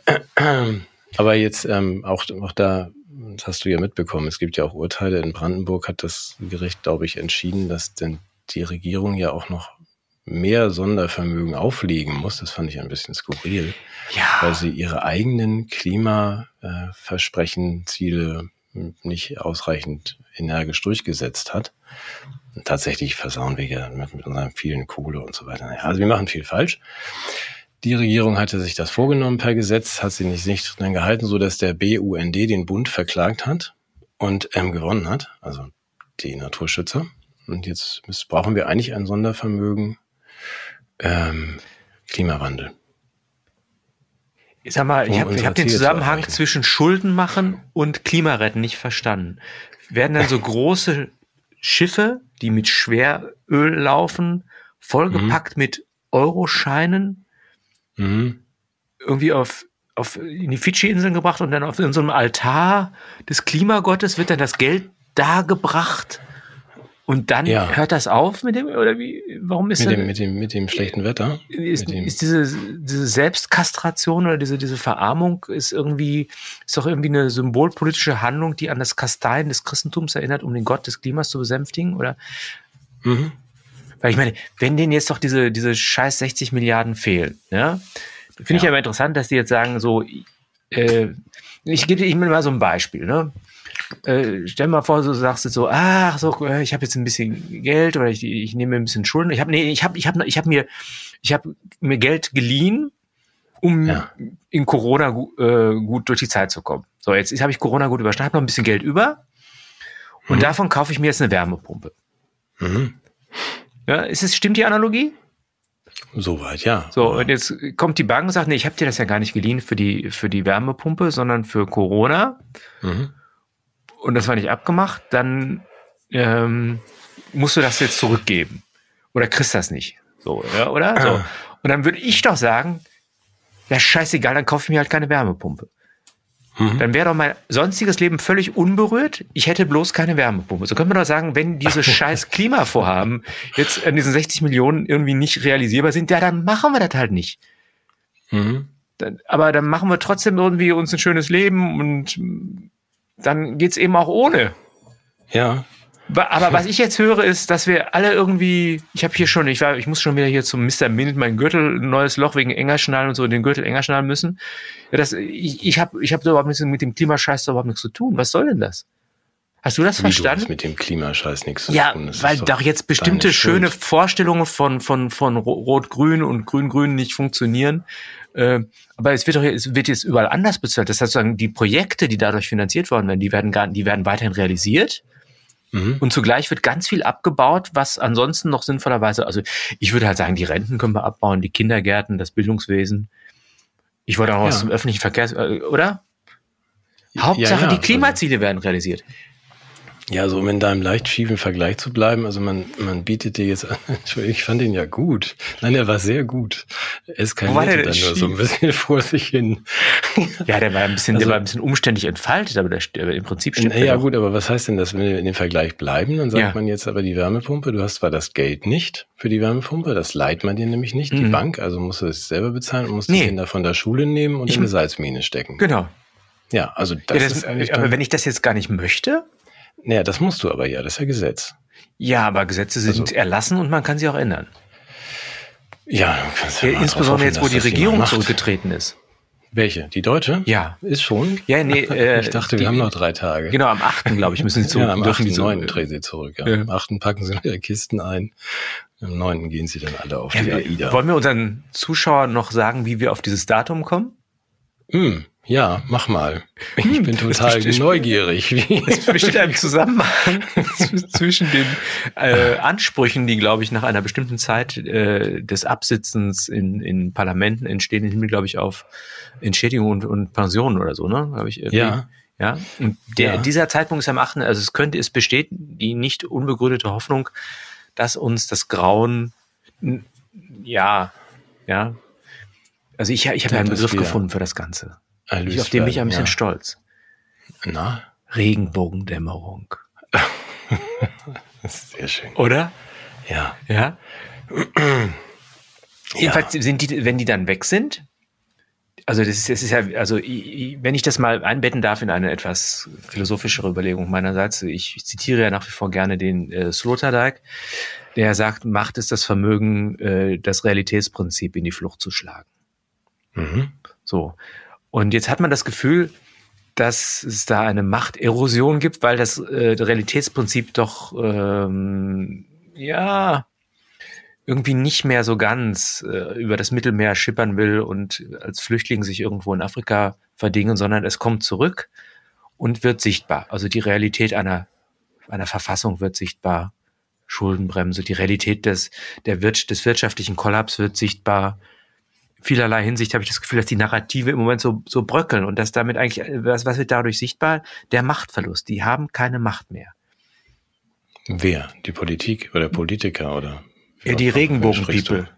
Aber jetzt ähm, auch, auch da, das hast du ja mitbekommen, es gibt ja auch Urteile. In Brandenburg hat das Gericht, glaube ich, entschieden, dass denn die Regierung ja auch noch mehr Sondervermögen auflegen muss. Das fand ich ein bisschen skurril, weil Ja. sie ihre eigenen Klimaversprechen, Ziele nicht ausreichend energisch durchgesetzt hat. Und tatsächlich versauen wir ja mit, mit unserem vielen Kohle und so weiter. Also wir machen viel falsch. Die Regierung hatte sich das vorgenommen per Gesetz, hat sie nicht, nicht dran gehalten, so dass der BUND den Bund verklagt hat und ähm, gewonnen hat, also die Naturschützer. Und jetzt brauchen wir eigentlich ein Sondervermögen ähm, Klimawandel. Ich sag mal, ich Um habe unsere hab den zu Zusammenhang erreichen. zwischen Schulden machen und Klimaretten nicht verstanden. Werden dann so große Schiffe, die mit Schweröl laufen, vollgepackt mit Euroscheinen, Mhm. irgendwie auf, auf in die Fidschi-Inseln gebracht und dann auf in so einem Altar des Klimagottes wird dann das Geld dargebracht und dann Ja. hört das auf mit dem oder wie? Warum ist Mit denn, dem, mit, dem, mit dem schlechten Wetter. ist, dem, ist diese, diese Selbstkastration oder diese, diese Verarmung ist irgendwie, ist doch irgendwie eine symbolpolitische Handlung, die an das Kasteien des Christentums erinnert, um den Gott des Klimas zu besänftigen? Oder? mhm. Weil ich meine, wenn denen jetzt doch diese, diese scheiß 60 Milliarden fehlen, ja, finde ich Ja. ja immer interessant, dass die jetzt sagen, so, äh, ich gebe dir ich will mal so ein Beispiel, ne? Äh, stell mal vor, du sagst jetzt so, ach so, äh, ich habe jetzt ein bisschen Geld oder ich, ich nehme mir ein bisschen Schulden. Ich habe nee, ich habe ich habe ich habe mir ich habe mir Geld geliehen um Ja. in Corona gu äh, gut durch die Zeit zu kommen. So, jetzt habe ich Corona gut überstanden, habe noch ein bisschen Geld über und Mhm. davon kaufe ich mir jetzt eine Wärmepumpe. Mhm. Ja, ist es, stimmt die Analogie? Soweit, ja. So, und jetzt kommt die Bank und sagt, nee, ich habe dir das ja gar nicht geliehen für die, für die Wärmepumpe, sondern für Corona. Mhm. Und das war nicht abgemacht, dann ähm, musst du das jetzt zurückgeben. Oder kriegst das nicht. So, ja, oder? So. Ah. Und dann würde ich doch sagen, ja, scheißegal, dann kaufe ich mir halt keine Wärmepumpe. Mhm. Dann wäre doch mein sonstiges Leben völlig unberührt. Ich hätte bloß keine Wärmepumpe. So könnte man doch sagen, wenn diese scheiß Klimavorhaben jetzt an diesen 60 Millionen irgendwie nicht realisierbar sind, ja, dann machen wir das halt nicht. Mhm. Dann, aber dann machen wir trotzdem irgendwie uns ein schönes Leben und dann geht's eben auch ohne. Ja. Aber was ich jetzt höre, ist, dass wir alle irgendwie, ich habe hier schon, ich war, ich muss schon wieder hier zum Mr. Minute meinen Gürtel, ein neues Loch wegen enger schnallen und so, den Gürtel enger schnallen müssen. Ja, das, ich ich habe ich hab überhaupt nichts mit dem Klimascheiß überhaupt nichts zu tun. Was soll denn das? Hast du das Wie du hast verstanden? mit dem Klimascheiß nichts zu Ja, tun. Ist weil doch jetzt bestimmte schöne Schuld. Vorstellungen von, von, von Ro- Rot-Grün und Grün-Grün nicht funktionieren. Äh, aber es wird doch es wird jetzt überall anders bezahlt. Das heißt, sozusagen, die Projekte, die dadurch finanziert worden werden, die werden gar, die werden weiterhin realisiert. Mhm. Und zugleich wird ganz viel abgebaut, was ansonsten noch sinnvollerweise, also ich würde halt sagen, die Renten können wir abbauen, die Kindergärten, das Bildungswesen. Ich wollte auch noch was Ja. zum öffentlichen Verkehr, äh, oder? Hauptsache, ja, die also- Klimaziele werden realisiert. Ja, so um in deinem leicht schiefen Vergleich zu bleiben, also man, man bietet dir jetzt an, Entschuldigung, ich fand ihn ja gut. Nein, er war sehr gut. Er ist kein der dann nur so ein bisschen vor sich hin. Ja, der war ein bisschen, der Also- war ein bisschen umständlich entfaltet, aber der, aber im Prinzip stimmt Ja, gut, aber was heißt denn das, wenn wir in dem Vergleich bleiben? Dann sagt Ja. man jetzt aber die Wärmepumpe, du hast zwar das Geld nicht für die Wärmepumpe, das leiht man dir nämlich nicht, die Mhm. Bank, also musst du es selber bezahlen und musst Nee. die Kinder von der Schule nehmen und Ich- in eine Salzmine stecken. Genau. Ja, also das, ja, das, ist eigentlich aber wenn ich das jetzt gar nicht möchte, naja, das musst du aber ja, das ist ja Gesetz. ja, aber Gesetze sind Also- erlassen und man kann sie auch ändern. Ja, kannst ja Ja, insbesondere jetzt, wo die Regierung zurückgetreten ist. Welche? Die deutsche? Ja. Ist schon? Ja, nee, äh, ich dachte, die- wir haben noch drei Tage. Genau, am 8. glaube ich, müssen sie zurück. ja, am dürfen 8. die so- 9. drehen sie zurück. Ja. Ja. Am 8. packen sie wieder Kisten ein. Am 9. gehen sie dann alle auf Ja, die AIDA. wollen wir unseren Zuschauern noch sagen, wie wir auf dieses Datum kommen? Hm, ja, mach mal. Ich bin das total neugierig. Wie? Es besteht ein Zusammenhang zwischen den äh, Ansprüchen, die, glaube ich, nach einer bestimmten Zeit äh, des Absitzens in, in Parlamenten entstehen, im Hinblick, glaube ich, auf Entschädigung und, und Pensionen oder so, ne? Glaube ich, irgendwie. Ja. Ja. Und der, Ja. dieser Zeitpunkt ist am 8. Also es könnte, es besteht die nicht unbegründete Hoffnung, dass uns das Grauen, ja, ja. Also ich, ich habe ja einen Begriff wieder gefunden für das Ganze. Erlöst auf den bin ich ein bisschen ja. stolz. Na, Regenbogendämmerung. das ist sehr schön. Oder? Ja. Ja. Jedenfalls sind die, wenn die dann weg sind, also das ist, das ist ja, also wenn ich das mal einbetten darf in eine etwas philosophischere Überlegung meinerseits, ich zitiere ja nach wie vor gerne den äh, Sloterdijk, der sagt, Macht ist das Vermögen, äh, das Realitätsprinzip in die Flucht zu schlagen. Mhm. So. Und jetzt hat man das Gefühl, dass es da eine Machterosion gibt, weil das äh, Realitätsprinzip doch ähm, ja irgendwie nicht mehr so ganz äh, über das Mittelmeer schippern will und als Flüchtling sich irgendwo in Afrika verdingen, sondern es kommt zurück und wird sichtbar. Also die Realität einer, einer Verfassung wird sichtbar, Schuldenbremse, die Realität des, der des wirtschaftlichen Kollaps wird sichtbar, vielerlei Hinsicht habe ich das Gefühl, dass die Narrative im Moment so, so bröckeln und dass damit eigentlich, was, was wird dadurch sichtbar? Der Machtverlust. Die haben keine Macht mehr. Wer? Die Politik oder Politiker oder? Ja, die Regenbogen-People.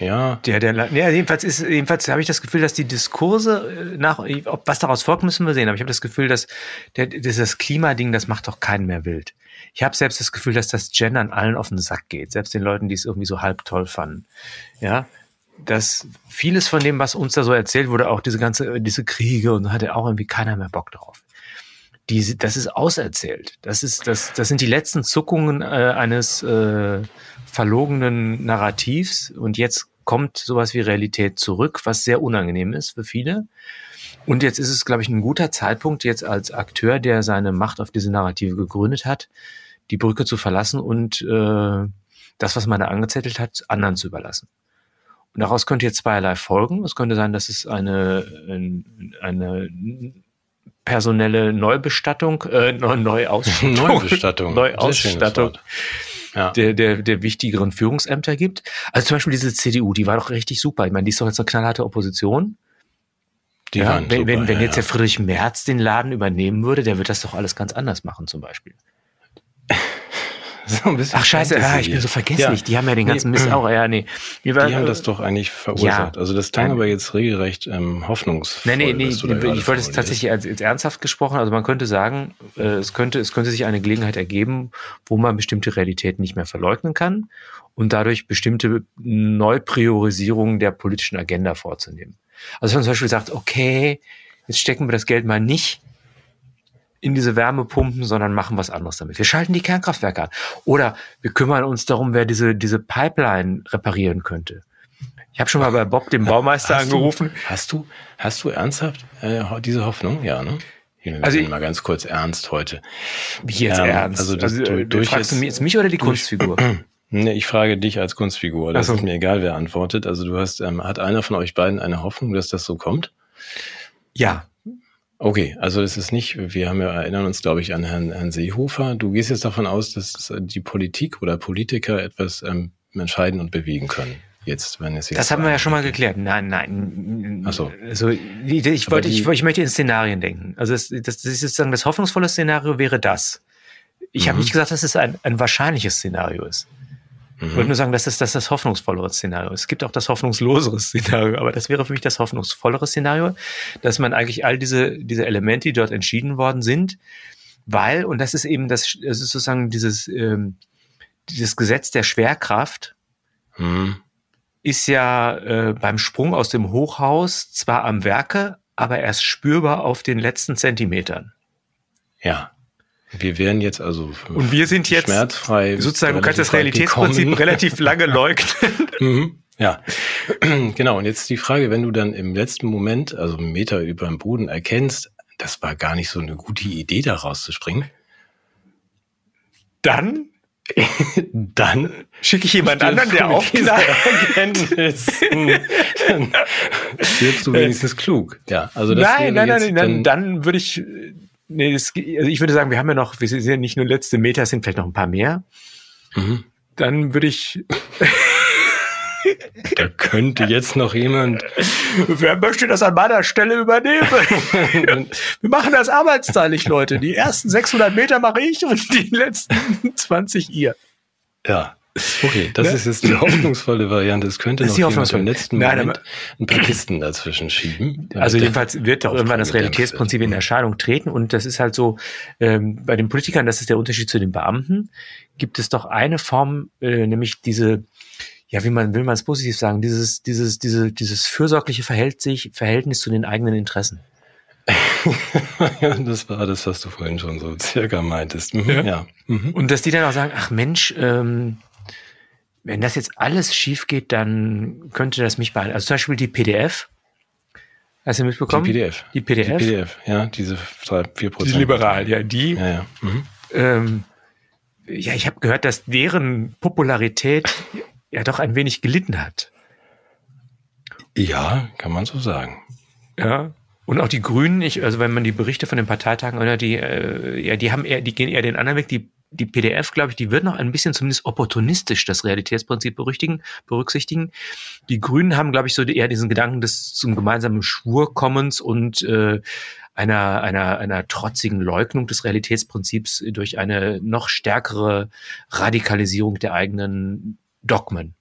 Ja, Der, der, ja, jedenfalls ist, jedenfalls habe ich das Gefühl, dass die Diskurse äh, nach, ob was daraus folgt, müssen wir sehen. Aber ich habe das Gefühl, dass der, dieses Klimading, das macht doch keinen mehr wild. Ich habe selbst das Gefühl, dass das Gendern allen auf den Sack geht, selbst den Leuten, die es irgendwie so halb toll fanden. Ja, dass vieles von dem, was uns da so erzählt wurde, auch diese ganze, diese Kriege und hatte auch irgendwie keiner mehr Bock drauf. Die, das ist auserzählt. Das ist, das, das sind die letzten Zuckungen äh, eines äh, verlogenen Narrativs und jetzt kommt sowas wie Realität zurück, was sehr unangenehm ist für viele. Und jetzt ist es, glaube ich, ein guter Zeitpunkt, jetzt als Akteur, der seine Macht auf diese Narrative gegründet hat, die Brücke zu verlassen und äh, das, was man da angezettelt hat, anderen zu überlassen. Und daraus könnte jetzt zweierlei folgen. Es könnte sein, dass es eine, eine personelle Neubestattung, äh, Neuausstattung, Neubestattung, Neuausstattung ja. der, der, der wichtigeren Führungsämter gibt. Also zum Beispiel diese CDU, die war doch richtig super. Ich meine, die ist doch jetzt eine knallharte Opposition. Die ja, wenn, super, wenn, wenn ja, jetzt der Friedrich Merz den Laden übernehmen würde, der wird das doch alles ganz anders machen, zum Beispiel. So Ach scheiße, ja, ich bin so vergesslich. Ja. Die haben ja den ganzen nee. Mist auch. Ja, nee. Die, war, die haben das doch eigentlich verursacht. Ja. Also das klang aber jetzt regelrecht ähm, hoffnungsvoll. Nee, nee, nee. Ich wollte es tatsächlich als, als, ernsthaft gesprochen. Also man könnte sagen, äh, es könnte, es könnte sich eine Gelegenheit ergeben, wo man bestimmte Realitäten nicht mehr verleugnen kann und dadurch bestimmte Neupriorisierungen der politischen Agenda vorzunehmen. Also wenn man zum Beispiel sagt, okay, jetzt stecken wir das Geld mal nicht in diese Wärmepumpen, sondern machen was anderes damit. Wir schalten die Kernkraftwerke an. Oder wir kümmern uns darum, wer diese, diese Pipeline reparieren könnte. Ich habe schon mal bei Bob, dem Baumeister, hast angerufen. Du, hast du, hast du ernsthaft äh, diese Hoffnung? Ja, ne? Wir also mal ganz kurz ernst heute. Wie jetzt ähm, ernst? Also, das, also durch, durch fragst jetzt, du jetzt mich oder die Kunstfigur? Nee, ich frage dich als Kunstfigur. Das so. ist mir egal, wer antwortet. Also du hast, ähm, hat einer von euch beiden eine Hoffnung, dass das so kommt? Ja. Okay, also das ist nicht, wir haben ja, erinnern uns, glaube ich, an Herrn, Herrn Seehofer. Du gehst jetzt davon aus, dass die Politik oder Politiker etwas ähm, entscheiden und bewegen können. Jetzt, wenn es jetzt das haben wir ja schon mal geklärt. Nein, nein. Ach so. Also, ich, wollte, ich, ich möchte in Szenarien denken. Also, das, das, das ist sozusagen das hoffnungsvolle Szenario wäre das. Ich mhm. habe nicht gesagt, dass es ein, ein wahrscheinliches Szenario ist. Mhm. Ich wollte nur sagen, das, das das hoffnungsvollere Szenario ist. Es gibt auch das hoffnungslosere Szenario, aber das wäre für mich das hoffnungsvollere Szenario, dass man eigentlich all diese, diese Elemente, die dort entschieden worden sind, weil, und das ist eben das, das ist sozusagen dieses, ähm, dieses Gesetz der Schwerkraft, mhm. ist ja äh, beim Sprung aus dem Hochhaus zwar am Werke, aber erst spürbar auf den letzten Zentimetern. Ja. Wir wären jetzt also und wir sind jetzt schmerzfrei. Sozusagen, du kannst das Realitätsprinzip gekommen. relativ lange leugnen. mhm. Ja, genau. Und jetzt die Frage, wenn du dann im letzten Moment, also einen Meter über dem Boden erkennst, das war gar nicht so eine gute Idee, da rauszuspringen. Dann dann schicke ich jemand anderen, der. Erkenntnis. dann wirst du wenigstens klug. Ja, also das nein, nein, nein, nein, dann, dann würde ich Nee, das, also ich würde sagen, wir haben ja noch, wir sind ja nicht nur letzte Meter, es sind vielleicht noch ein paar mehr. Mhm. Dann würde ich. da könnte jetzt noch jemand. Wer möchte das an meiner Stelle übernehmen? wir machen das arbeitsteilig, Leute. Die ersten 600 Meter mache ich und die letzten 20 ihr. Ja, Okay, das ne? ist jetzt die hoffnungsvolle Variante. Es könnte noch jemand im letzten Moment Nein, ein paar Kisten dazwischen schieben. Also jedenfalls wird doch irgendwann das Realitätsprinzip in Erscheinung treten und das ist halt so, ähm, bei den Politikern, das ist der Unterschied zu den Beamten, gibt es doch eine Form, äh, nämlich diese, ja, wie man, will man es positiv sagen, dieses, dieses, diese, dieses fürsorgliche Verhält sich, Verhältnis zu den eigenen Interessen. das war das, was du vorhin schon so circa meintest. Mhm, ja. ja. Mhm. Und dass die dann auch sagen, ach Mensch, ähm, wenn das jetzt alles schief geht, dann könnte das mich behalten. Also zum Beispiel die PDF. Hast du mitbekommen? Die PDF. Die PDF. Die PDF, ja, diese 4% Die liberal, ja, die. Ja, ja. Mhm. Ähm, ja, ich habe gehört, dass deren Popularität ja doch ein wenig gelitten hat. Ja, kann man so sagen. Ja. Und auch die Grünen, ich, also wenn man die Berichte von den Parteitagen oder die, äh, ja, die haben eher, die gehen eher den anderen Weg. Die die PDF, glaube ich, die wird noch ein bisschen zumindest opportunistisch das Realitätsprinzip berücksichtigen. Die Grünen haben, glaube ich, so eher diesen Gedanken des zum gemeinsamen Schwurkommens und äh, einer, einer, einer trotzigen Leugnung des Realitätsprinzips durch eine noch stärkere Radikalisierung der eigenen Dogmen.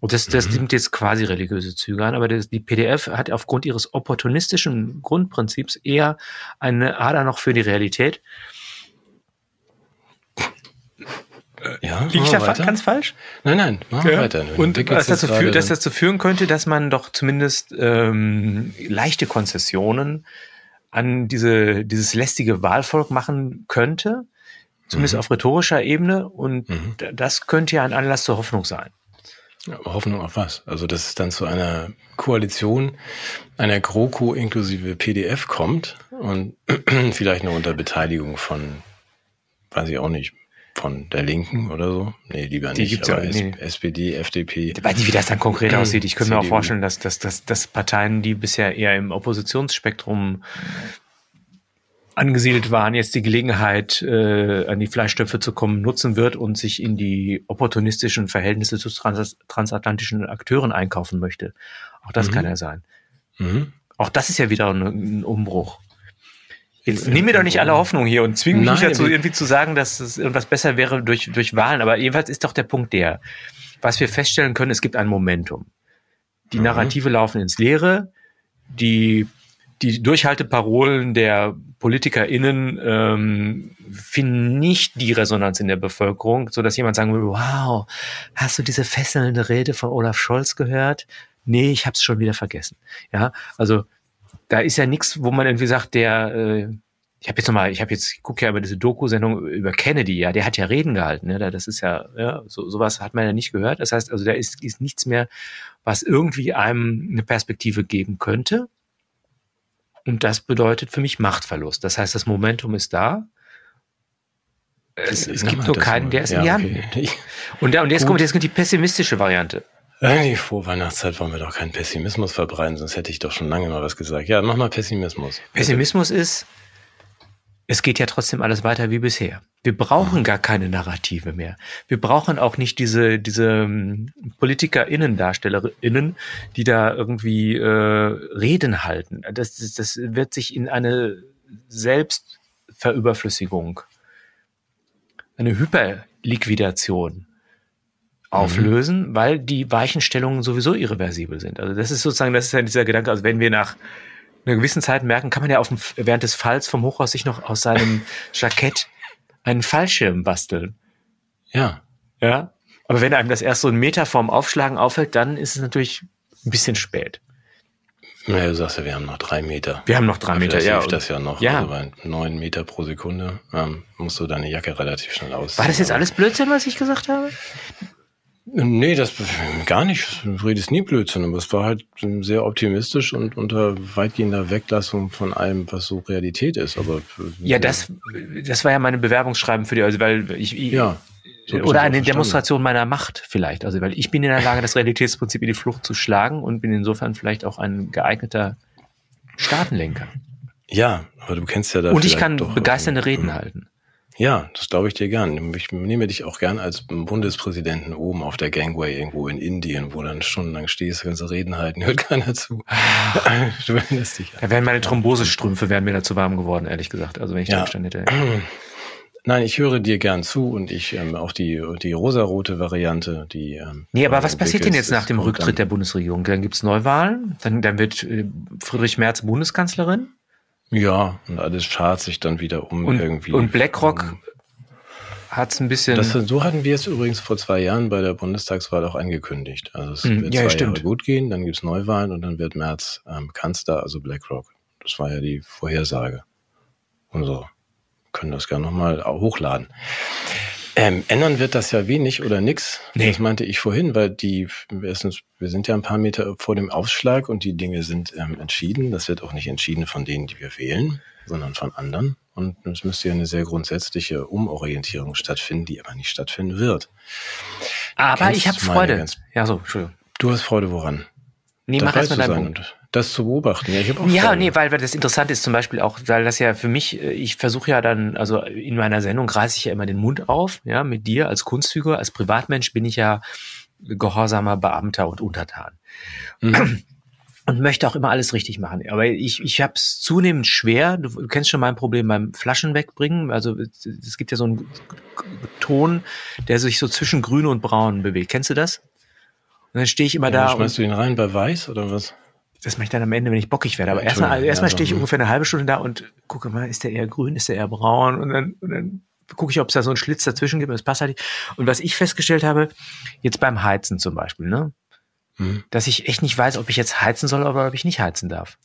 Und das, das mhm. nimmt jetzt quasi religiöse Züge an, aber das, die PDF hat aufgrund ihres opportunistischen Grundprinzips eher eine Ader noch für die Realität. Ja, Liege ich da weiter? ganz falsch? Nein, nein, machen wir ja. weiter. Und das dazu, führt, dass dazu führen könnte, dass man doch zumindest ähm, leichte Konzessionen an diese, dieses lästige Wahlvolk machen könnte, zumindest mhm. auf rhetorischer Ebene. Und mhm. das könnte ja ein Anlass zur Hoffnung sein. Hoffnung auf was? Also, dass es dann zu einer Koalition, einer GroKo inklusive PDF kommt und vielleicht nur unter Beteiligung von, weiß ich auch nicht, von der Linken oder so. Nee, lieber Die nicht. gibt's ja- nee. SPD, FDP. Ich weiß nicht, wie das dann konkret aussieht. Ich könnte mir auch CDU. vorstellen, dass, dass, dass, dass Parteien, die bisher eher im Oppositionsspektrum angesiedelt waren, jetzt die Gelegenheit, äh, an die Fleischstöpfe zu kommen, nutzen wird und sich in die opportunistischen Verhältnisse zu trans transatlantischen Akteuren einkaufen möchte. Auch das Mhm. kann ja sein. Mhm. Auch das ist ja wieder ein, ein Umbruch. Jetzt nimm mir doch nicht alle Hoffnung hier und zwing mich Nein, nicht dazu, irgendwie zu sagen, dass es irgendwas besser wäre durch, durch Wahlen. Aber jedenfalls ist doch der Punkt der, was wir feststellen können, es gibt ein Momentum. Die Mhm. Narrative laufen ins Leere, die, die Durchhalteparolen der PolitikerInnen ähm, finden nicht die Resonanz in der Bevölkerung, so dass jemand sagen will, wow, hast du diese fesselnde Rede von Olaf Scholz gehört? Nee, ich hab's schon wieder vergessen. Ja, also da ist ja nichts, wo man irgendwie sagt, der, äh, ich habe jetzt nochmal, ich habe jetzt, ich gucke ja über diese Doku-Sendung über Kennedy, ja, der hat ja Reden gehalten, ne? Das ist ja, ja, so, sowas hat man ja nicht gehört. Das heißt, also da ist, ist nichts mehr, was irgendwie einem eine Perspektive geben könnte. Und das bedeutet für mich Machtverlust. Das heißt, das Momentum ist da. Es, es Sag gibt nur keinen, der es in Ja, die Hand nimmt. Und, da, und jetzt Gut. kommt, jetzt kommt die pessimistische Variante. Äh, die Vorweihnachtszeit wollen wir doch keinen Pessimismus verbreiten, sonst hätte ich doch schon lange mal was gesagt. Ja, mach mal Pessimismus. Pessimismus ist, es geht ja trotzdem alles weiter wie bisher. Wir brauchen gar keine Narrative mehr. Wir brauchen auch nicht diese, diese ähm, PolitikerInnen, DarstellerInnen, die da irgendwie äh, Reden halten. Das, das, das wird sich in eine Selbstverüberflüssigung, eine Hyperliquidation auflösen, weil die Weichenstellungen sowieso irreversibel sind. Also das ist sozusagen, das ist ja dieser Gedanke, also wenn wir nach einer gewissen Zeit merken, kann man ja auf dem, während des Falls vom Hochhaus sich noch aus seinem Jackett einen Fallschirm basteln. Ja, Ja. Aber wenn einem das erst so einen Meter vorm Aufschlagen auffällt, dann ist es natürlich ein bisschen spät. naja, du sagst ja, wir haben noch drei Meter. Wir haben noch drei Meter, ja. hilft das ja noch. Ja. Also bei neun Meter pro Sekunde ähm, musst du deine Jacke relativ schnell aus. War das jetzt alles Blödsinn, was ich gesagt habe? Nee, das gar nicht. Du redest nie Blödsinn, aber es war halt sehr optimistisch und unter weitgehender Weglassung von allem, was so Realität ist. Aber Ja, das, das war ja meine Bewerbungsschreiben für die, also weil ich, Ja. so oder eine. Demonstration meiner Macht vielleicht. Also weil ich bin in der Lage, das Realitätsprinzip in die Flucht zu schlagen und bin insofern vielleicht auch ein geeigneter Staatenlenker. Ja, aber du kennst ja da. und ich kann begeisternde Reden halten. Ja, das glaube ich dir gern. Ich nehme dich auch gern als Bundespräsidenten oben auf der Gangway irgendwo in Indien, wo dann stundenlang stehst, kannst du Reden halten, hört keiner zu. du erinnerst dich. Da wären meine Thrombosestrümpfe wären mir da zu warm geworden, ehrlich gesagt. Also wenn ich da Ja. gestanden hätte. Nein, ich höre dir gern zu und ich ähm, auch die die rosarote Variante, die. Ähm, Nee, aber was passiert denn jetzt nach dem Rücktritt der Bundesregierung? Dann gibt's Neuwahlen, dann, dann wird äh, Friedrich Merz Bundeskanzlerin Ja, und alles schart sich dann wieder um und, irgendwie. und BlackRock hat's ein bisschen. Das, so hatten wir es übrigens vor zwei Jahren bei der Bundestagswahl auch angekündigt. Also es Hm, wird ja, zwei stimmt. Jahre gut gehen, dann gibt's Neuwahlen und dann wird März ähm, Kanzler, also BlackRock. Das war ja die Vorhersage. Und so. Können das gerne nochmal hochladen. Ähm, ändern wird das ja wenig oder nix. Nee. Das meinte ich vorhin, weil die, erstens, wir sind ja ein paar Meter vor dem Aufschlag und die Dinge sind ähm, entschieden. Das wird auch nicht entschieden von denen, die wir wählen, sondern von anderen. Und es müsste ja eine sehr grundsätzliche Umorientierung stattfinden, die aber nicht stattfinden wird. aber kennst ich habe Freude. ganz- Ja, so, Entschuldigung. Du hast Freude woran? Nee, mach erst mal deinen Punkt. Und das zu beobachten. Ja, ich auch Ja, nee, weil, weil das Interessante ist zum Beispiel auch, weil das ja für mich, äh, ich versuche ja dann, also in meiner Sendung reiße ich ja immer den Mund auf, ja, mit dir als Kunstfigur, als Privatmensch bin ich ja gehorsamer Beamter und Untertan. Mhm. Und möchte auch immer alles richtig machen. Aber ich, ich habe es zunehmend schwer. Du, du kennst schon mein Problem beim Flaschen wegbringen. Also es, gibt ja so einen Ton, der sich so zwischen grün und braun bewegt. Kennst du das? Und dann stehe ich immer Ja, da. schmeißt du ihn rein bei Weiß oder was? Das mache ich dann am Ende, wenn ich bockig werde. Aber erstmal Entschuldigung, erstmal ja, stehe ich hm. ungefähr eine halbe Stunde da und gucke mal, ist der eher grün, ist der eher braun? Und dann, und dann gucke ich, ob es da so einen Schlitz dazwischen gibt. und Das passt halt nicht. Und was ich festgestellt habe, jetzt beim Heizen zum Beispiel, ne, Mhm. dass ich echt nicht weiß, ob ich jetzt heizen soll oder ob ich nicht heizen darf.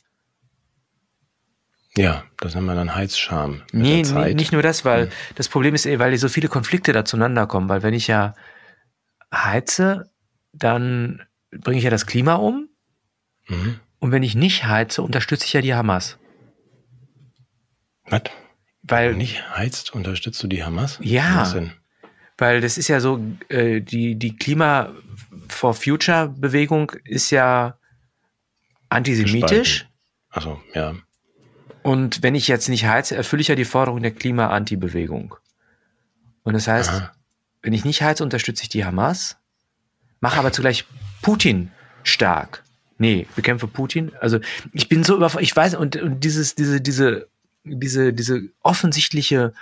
Ja, das nennen wir dann Heizscham. Nee, nee, nicht nur das, weil Hm. das Problem ist, weil so viele Konflikte da zueinander kommen. Weil wenn ich ja heize, dann bringe ich ja das Klima um. Mhm. Und wenn ich nicht heize, unterstütze ich ja die Hamas. Was? Weil Wenn du nicht heizt, unterstützt du die Hamas? Ja. Was denn? Weil das ist ja so, äh, die, die Klima for Future Bewegung ist ja antisemitisch. Also ja. Und wenn ich jetzt nicht heize, erfülle ich ja die Forderung der Klima-Anti-Bewegung. Und das heißt, Aha. wenn ich nicht heize, unterstütze ich die Hamas, mache aber zugleich Putin stark. Nee, bekämpfe Putin. Also ich bin so über, ich weiß, und, und dieses, diese, diese, diese, diese offensichtliche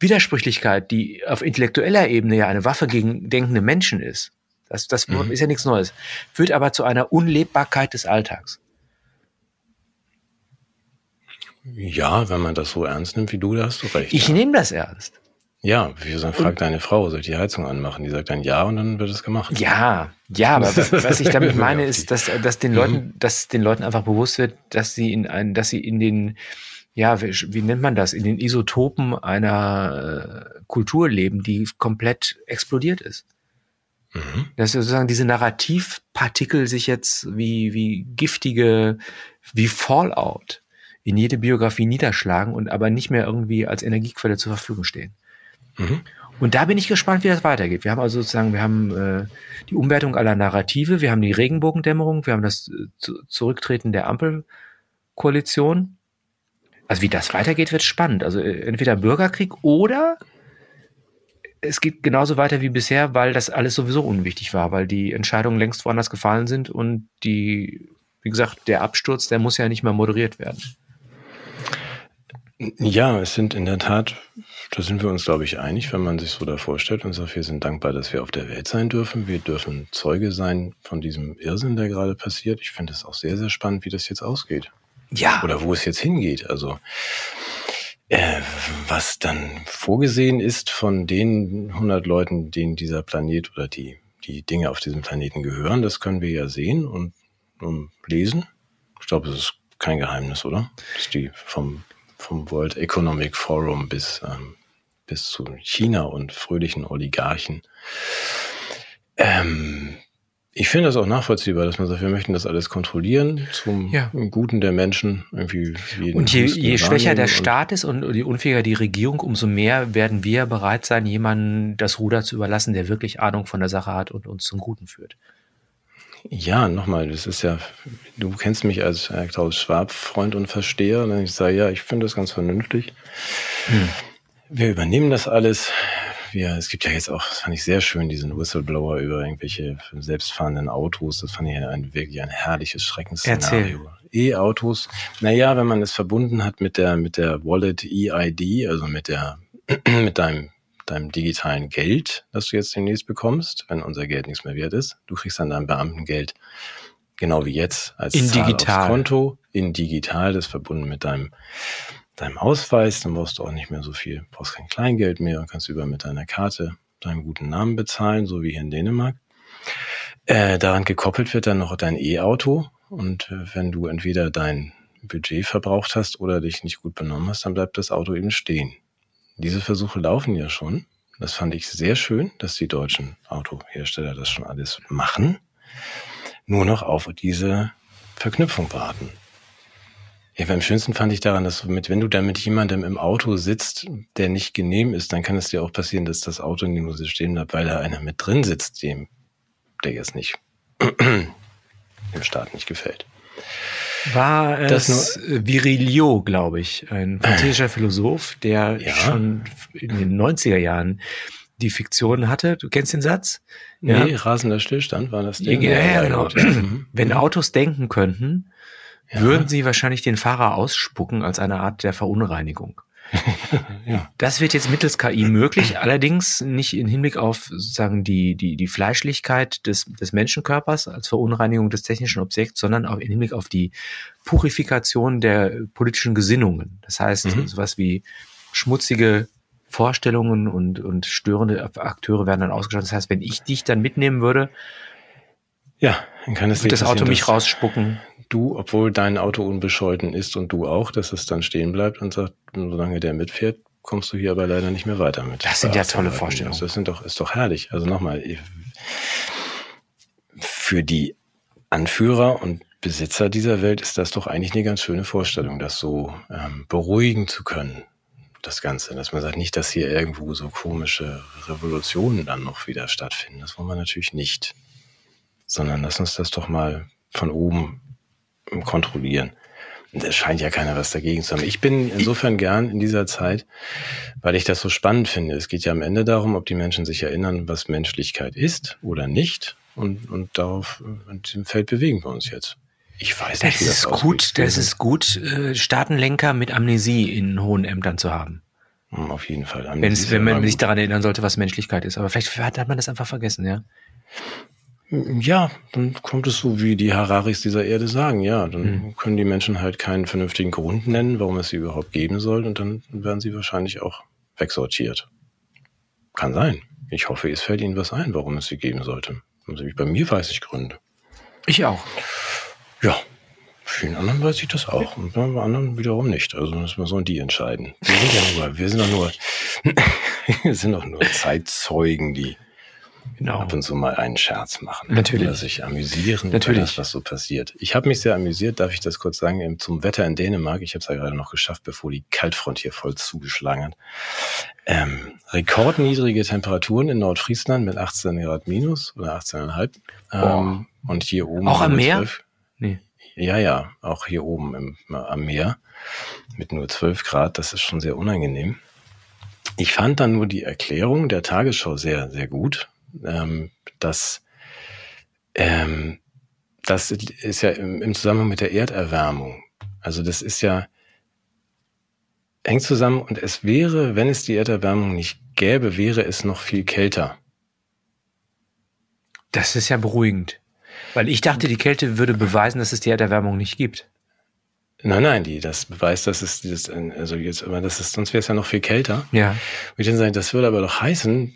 Widersprüchlichkeit, die auf intellektueller Ebene ja eine Waffe gegen denkende Menschen ist, das, das mhm. ist ja nichts Neues, führt aber zu einer Unlebbarkeit des Alltags. Ja, wenn man das so ernst nimmt wie du, da hast du recht. Ich ja. nehme das ernst. Ja, wie gesagt, fragt deine Frau, soll ich die Heizung anmachen? Die sagt dann ja und dann wird es gemacht. Ja, ja, aber was ich damit meine, ist, dass, dass den Leuten, mhm. dass den Leuten einfach bewusst wird, dass sie in ein, dass sie in den, ja, wie, wie nennt man das, in den Isotopen einer äh, Kultur leben, die komplett explodiert ist. Mhm. Dass sozusagen diese Narrativpartikel sich jetzt wie, wie giftige, wie Fallout in jede Biografie niederschlagen und aber nicht mehr irgendwie als Energiequelle zur Verfügung stehen. Mhm. Und da bin ich gespannt, wie das weitergeht. Wir haben also sozusagen, wir haben äh, die Umwertung aller Narrative, wir haben die Regenbogendämmerung, wir haben das äh, Zurücktreten der Ampelkoalition. Also wie das weitergeht, wird spannend. Also äh, entweder Bürgerkrieg oder es geht genauso weiter wie bisher, weil das alles sowieso unwichtig war, weil die Entscheidungen längst woanders gefallen sind und die, wie gesagt, der Absturz, der muss ja nicht mehr moderiert werden. Ja, es sind in der Tat, da sind wir uns, glaube ich, einig, wenn man sich so da vorstellt und sagt, wir sind dankbar, dass wir auf der Welt sein dürfen. Wir dürfen Zeuge sein von diesem Irrsinn, der gerade passiert. Ich finde es auch sehr, sehr spannend, wie das jetzt ausgeht. Ja. Oder wo es jetzt hingeht. Also, äh, was dann vorgesehen ist von den 100 Leuten, denen dieser Planet oder die, die Dinge auf diesem Planeten gehören, das können wir ja sehen und, und lesen. Ich glaube, es ist kein Geheimnis, oder? Dass die vom vom World Economic Forum bis, ähm, bis zu China und fröhlichen Oligarchen. Ähm, ich finde das auch nachvollziehbar, dass man sagt, wir möchten das alles kontrollieren zum ja. Guten der Menschen. Irgendwie und je, je schwächer der Staat ist und je unfähiger die Regierung, umso mehr werden wir bereit sein, jemanden das Ruder zu überlassen, der wirklich Ahnung von der Sache hat und uns zum Guten führt. Ja, nochmal, das ist ja, du kennst mich als Klaus Schwab Freund und Versteher. Und ich sage, ja, ich finde das ganz vernünftig. Hm. Wir übernehmen das alles. Wir, es gibt ja jetzt auch, das fand ich sehr schön, diesen Whistleblower über irgendwelche selbstfahrenden Autos. Das fand ich ein, wirklich ein herrliches Schreckensszenario. E-Autos. Naja, wenn man es verbunden hat mit der, mit der Wallet EID, also mit der, mit deinem deinem digitalen Geld, das du jetzt demnächst bekommst, wenn unser Geld nichts mehr wert ist. Du kriegst dann dein Beamtengeld genau wie jetzt als in Zahl digital. Konto in digital, das verbunden mit deinem deinem Ausweis, dann brauchst du auch nicht mehr so viel, brauchst kein Kleingeld mehr und kannst über mit deiner Karte deinen guten Namen bezahlen, so wie hier in Dänemark. Äh, daran gekoppelt wird dann noch dein E-Auto und äh, wenn du entweder dein Budget verbraucht hast oder dich nicht gut benommen hast, dann bleibt das Auto eben stehen. Diese Versuche laufen ja schon. Das fand ich sehr schön, dass die deutschen Autohersteller das schon alles machen. Nur noch auf diese Verknüpfung warten. Ja, am schönsten fand ich daran, dass mit, wenn du da mit jemandem im Auto sitzt, der nicht genehm ist, dann kann es dir auch passieren, dass das Auto in die Muse stehen bleibt, weil da einer mit drin sitzt, dem, der jetzt nicht, dem Staat nicht gefällt. War es Virilio, glaube ich, ein französischer Philosoph, der ja. schon in den 90er Jahren die Fiktion hatte. Du kennst den Satz? Ja. Nee, rasender Stillstand war das. Der ja, ja, genau. Wenn Autos denken könnten, ja. würden sie wahrscheinlich den Fahrer ausspucken als eine Art der Verunreinigung. ja. Das wird jetzt mittels KI möglich, allerdings nicht im Hinblick auf sozusagen die, die, die Fleischlichkeit des, des Menschenkörpers als Verunreinigung des technischen Objekts, sondern auch im Hinblick auf die Purifikation der politischen Gesinnungen. Das heißt, mhm. sowas wie schmutzige Vorstellungen und, und störende Akteure werden dann ausgeschaltet. Das heißt, wenn ich dich dann mitnehmen würde, ja, dann kann es wird das Auto mich rausspucken du, obwohl dein Auto unbescholten ist und du auch, dass es dann stehen bleibt und sagt, solange der mitfährt, kommst du hier aber leider nicht mehr weiter mit. Das sind ja tolle Vorstellungen. Das sind doch, ist doch herrlich. Also nochmal, für die Anführer und Besitzer dieser Welt ist das doch eigentlich eine ganz schöne Vorstellung, das so ähm, beruhigen zu können. das Ganze. Dass man sagt, nicht, dass hier irgendwo so komische Revolutionen dann noch wieder stattfinden. Das wollen wir natürlich nicht. Sondern lass uns das doch mal von oben kontrollieren. Es scheint ja keiner was dagegen zu haben. Ich bin insofern gern in dieser Zeit, weil ich das so spannend finde. Es geht ja am Ende darum, ob die Menschen sich erinnern, was Menschlichkeit ist oder nicht. Und, und darauf, in diesem Feld bewegen wir uns jetzt. Ich weiß nicht, das das ist gut, das ist gut, äh, Staatenlenker mit Amnesie in hohen Ämtern zu haben. Hm, auf jeden Fall. Wenn's, wenn man sich daran erinnern sollte, was Menschlichkeit ist. Aber vielleicht hat man das einfach vergessen, ja. Ja, dann kommt es so, wie die Hararis dieser Erde sagen. Ja, dann mhm. können die Menschen halt keinen vernünftigen Grund nennen, warum es sie überhaupt geben soll. Und dann werden sie wahrscheinlich auch wegsortiert. Kann sein. Ich hoffe, es fällt ihnen was ein, warum es sie geben sollte. Also bei mir weiß ich Gründe. Ich auch. Ja, vielen anderen weiß ich das auch. Und bei anderen wiederum nicht. Also das sollen die entscheiden. Wir sind ja nur, wir sind doch nur, wir sind doch nur Zeitzeugen, die genau. ab und zu mal einen Scherz machen. Natürlich. Oder sich amüsieren Natürlich. das, was so passiert. Ich habe mich sehr amüsiert, darf ich das kurz sagen, zum Wetter in Dänemark. Ich habe es ja gerade noch geschafft, bevor die Kaltfront hier voll zugeschlagen hat. Ähm, rekordniedrige Temperaturen in Nordfriesland mit 18 Grad minus oder 18,5. Ähm, und hier oben. Auch am Meer? 12. Nee. Ja, ja, auch hier oben im, am Meer mit nur 12 Grad. Das ist schon sehr unangenehm. Ich fand dann nur die Erklärung der Tagesschau sehr, sehr gut ähm, das, ähm, das ist ja im, im Zusammenhang mit der Erderwärmung. Also das ist ja eng zusammen und es wäre, wenn es die Erderwärmung nicht gäbe, wäre es noch viel kälter. Das ist ja beruhigend. Weil ich dachte, die Kälte würde beweisen, dass es die Erderwärmung nicht gibt. Nein, nein, die, das beweist, dass es, das, also jetzt, aber das ist, sonst wäre es ja noch viel kälter. Ja. Ich würde sagen, das würde aber doch heißen,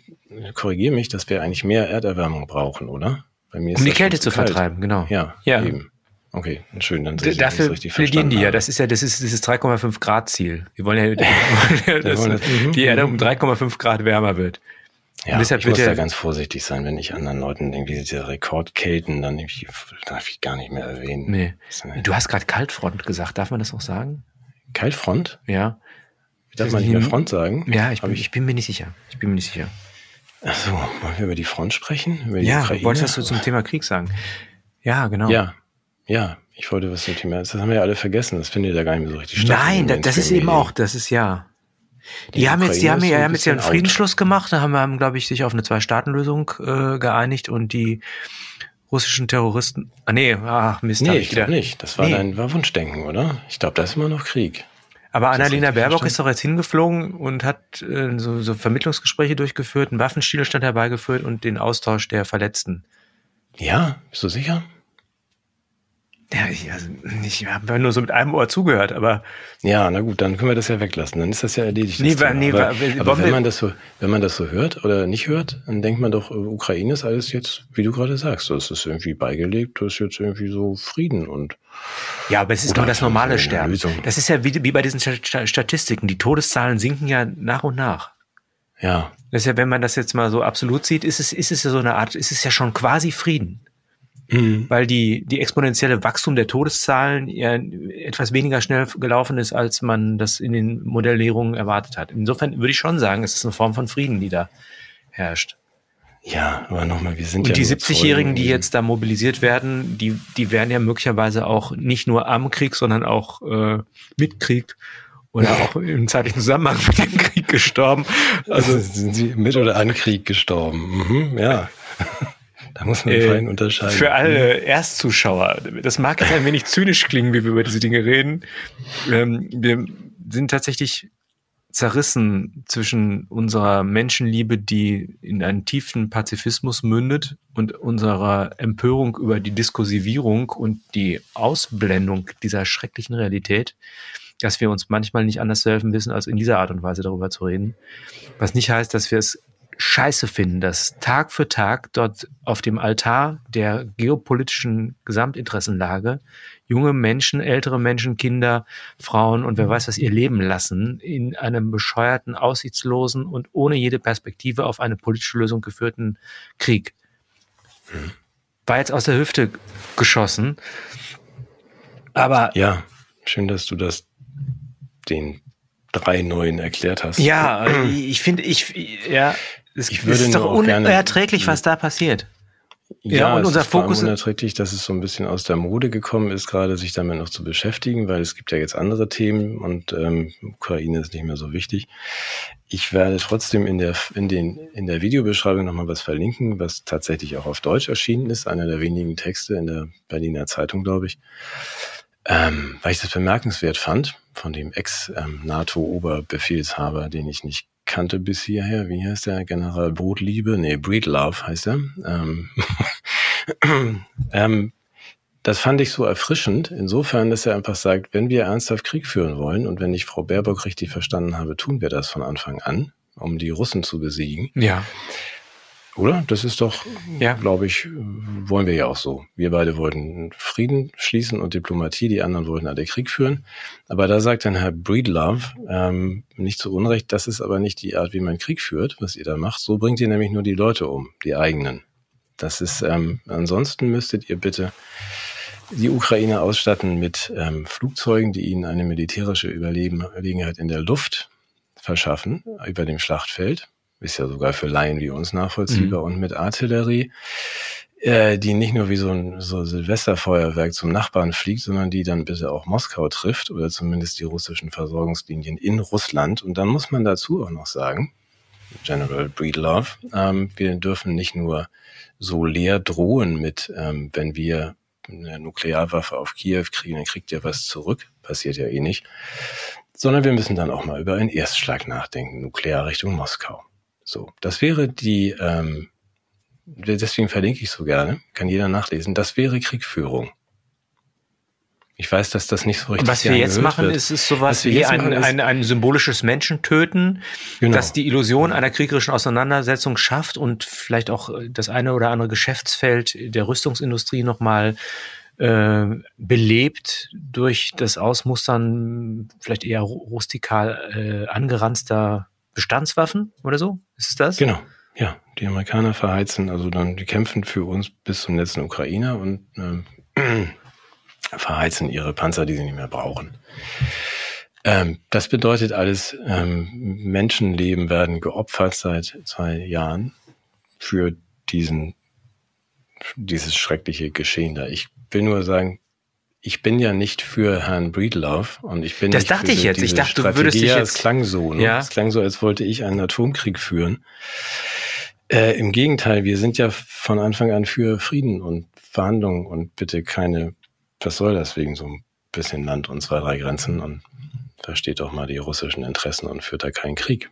korrigiere mich, dass wir eigentlich mehr Erderwärmung brauchen, oder? Bei mir ist um die Kälte zu kalt. vertreiben, genau. Ja, ja. eben. Okay, schön, dann ich, Dafür richtig plädieren die ja. Das ist ja, das ist dieses 3,5 Grad Ziel. Wir wollen ja, dass mhm, die Erde um 3,5 Grad wärmer wird. Ja, deshalb ich muss da ganz vorsichtig sein, wenn ich anderen Leuten irgendwie diese Rekordkälten dann irgendwie, darf ich gar nicht mehr erwähnen. Nee. Du hast gerade Kaltfront gesagt, darf man das auch sagen? Kaltfront? Ja. Darf man nicht mehr Front sagen? Ja, ich bin, ich, ich bin mir nicht sicher. Ich bin mir nicht sicher. Achso, wollen wir über die Front sprechen? Über die ja, Ukraine? wolltest du zum Thema Krieg sagen? Ja, genau. Ja, ja. Ich wollte was zum Thema. Das haben wir ja alle vergessen. Das findet ja gar nicht mehr so richtig statt. Nein, das, das ist eben auch, das ist ja. Die, die haben jetzt, die haben, ja, haben jetzt ja einen Friedensschluss out. gemacht, da haben, haben glaube ich, sich auf eine Zwei-Staaten-Lösung äh, geeinigt und die russischen Terroristen. Ah, nee, ach Mist. Nee, ich glaube nicht. Das war nee. dein war Wunschdenken, oder? Ich glaube, da ist immer noch Krieg. Aber Annalena Baerbock ist doch jetzt hingeflogen und hat äh, so, so Vermittlungsgespräche durchgeführt, einen Waffenstillstand herbeigeführt und den Austausch der Verletzten. Ja, bist du sicher? Ja, ich, also, ich habe nur so mit einem Ohr zugehört, aber. Ja, na gut, dann können wir das ja weglassen. Dann ist das ja erledigt. Nee, war, nee, aber, aber, aber wenn man das so, wenn man das so hört oder nicht hört, dann denkt man doch, Ukraine ist alles jetzt, wie du gerade sagst, das ist irgendwie beigelegt, das ist jetzt irgendwie so Frieden und. Ja, aber es ist nur das normale Sterben. Das ist ja wie, wie bei diesen Statistiken. Die Todeszahlen sinken ja nach und nach. Ja. Das ist ja, wenn man das jetzt mal so absolut sieht, ist es, ist es ja so eine Art, ist es ja schon quasi Frieden. Mhm. Weil die, die exponentielle Wachstum der Todeszahlen ja etwas weniger schnell gelaufen ist, als man das in den Modellierungen erwartet hat. Insofern würde ich schon sagen, es ist eine Form von Frieden, die da herrscht. Ja, aber nochmal, wir sind Und ja die 70-Jährigen, die jetzt da mobilisiert werden, die, die werden ja möglicherweise auch nicht nur am Krieg, sondern auch äh, mit Krieg oder auch im zeitlichen Zusammenhang mit dem Krieg gestorben. Also sind sie mit oder an Krieg gestorben? Mhm, ja. Da muss man äh, fein unterscheiden. Für alle Erstzuschauer, das mag jetzt ein wenig zynisch klingen, wie wir über diese Dinge reden. Ähm, wir sind tatsächlich zerrissen zwischen unserer Menschenliebe, die in einen tiefen Pazifismus mündet, und unserer Empörung über die Diskursivierung und die Ausblendung dieser schrecklichen Realität, dass wir uns manchmal nicht anders zu helfen wissen, als in dieser Art und Weise darüber zu reden. Was nicht heißt, dass wir es scheiße finden, dass Tag für Tag dort auf dem Altar der geopolitischen Gesamtinteressenlage junge Menschen, ältere Menschen, Kinder, Frauen und wer weiß was ihr Leben lassen in einem bescheuerten, aussichtslosen und ohne jede Perspektive auf eine politische Lösung geführten Krieg. War jetzt aus der Hüfte geschossen. Aber ja, schön, dass du das den drei neuen erklärt hast. Ja, ich finde, ich, ja, es, Ich würde ist doch auch gerne- unerträglich, was da passiert. Ja, und es unser ist Fokus- unerträglich, dass es so ein bisschen aus der Mode gekommen ist, gerade sich damit noch zu beschäftigen, weil es gibt ja jetzt andere Themen und ähm, Ukraine ist nicht mehr so wichtig. Ich werde trotzdem in der in den in der Videobeschreibung nochmal was verlinken, was tatsächlich auch auf Deutsch erschienen ist, einer der wenigen Texte in der Berliner Zeitung, glaube ich, ähm, weil ich das bemerkenswert fand von dem Ex-NATO-Oberbefehlshaber, den ich nicht kannte bis hierher. Wie heißt der? General Brotliebe? Nee, Breedlove heißt er. Ähm, ähm, das fand ich so erfrischend, insofern, dass er einfach sagt, wenn wir ernsthaft Krieg führen wollen und wenn ich Frau Baerbock richtig verstanden habe, tun wir das von Anfang an, um die Russen zu besiegen. Ja. Oder? Das ist doch, Ja. glaube ich, wollen wir ja auch so. Wir beide wollten Frieden schließen und Diplomatie, die anderen wollten alle Krieg führen. Aber da sagt dann Herr Breedlove, ähm, nicht zu Unrecht, das ist aber nicht die Art, wie man Krieg führt, was ihr da macht. So bringt ihr nämlich nur die Leute um, die eigenen. Das ist, ähm, ansonsten müsstet ihr bitte die Ukraine ausstatten mit ähm, Flugzeugen, die ihnen eine militärische Überlegenheit in der Luft verschaffen, über dem Schlachtfeld. Ist ja sogar für Laien wie uns nachvollziehbar. Und mit Artillerie, äh, die nicht nur wie so ein so Silvesterfeuerwerk zum Nachbarn fliegt, sondern die dann bitte auch Moskau trifft oder zumindest die russischen Versorgungslinien in Russland. Und dann muss man dazu auch noch sagen, General Breedlove, ähm, wir dürfen nicht nur so leer drohen mit, ähm, wenn wir eine Nuklearwaffe auf Kiew kriegen, dann kriegt ihr was zurück, passiert ja eh nicht, sondern wir müssen dann auch mal über einen Erstschlag nachdenken, nuklear Richtung Moskau. So, das wäre die, ähm, deswegen verlinke ich so gerne, kann jeder nachlesen, das wäre Kriegführung. Ich weiß, dass das nicht so richtig Und was wir jetzt machen, wird. ist, ist sowas wie ein, ist- ein, ein symbolisches Menschentöten, Genau. das die Illusion einer kriegerischen Auseinandersetzung schafft und vielleicht auch äh, das eine oder andere Geschäftsfeld der Rüstungsindustrie nochmal äh, belebt durch das Ausmustern vielleicht eher ru- rustikal äh, angeranzter Bestandswaffen oder so? Ist es das? Genau, ja. Die Amerikaner verheizen, also dann, die kämpfen für uns bis zum letzten Ukrainer und ähm, verheizen ihre Panzer, die sie nicht mehr brauchen. Ähm, das bedeutet alles, ähm, Menschenleben werden geopfert seit zwei Jahren für diesen, dieses schreckliche Geschehen da. Ich will nur sagen, ich bin ja nicht für Herrn Breedlove und ich bin Das nicht dachte für ich jetzt. Ich dachte, du würdest dich Strategie. jetzt- Es klang so. Ne? Ja. Es klang so, als wollte ich einen Atomkrieg führen. Äh, Im Gegenteil, wir sind ja von Anfang an für Frieden und Verhandlungen und bitte keine, was soll das wegen so ein bisschen Land und zwei, drei Grenzen und versteht doch mal die russischen Interessen und führt da keinen Krieg.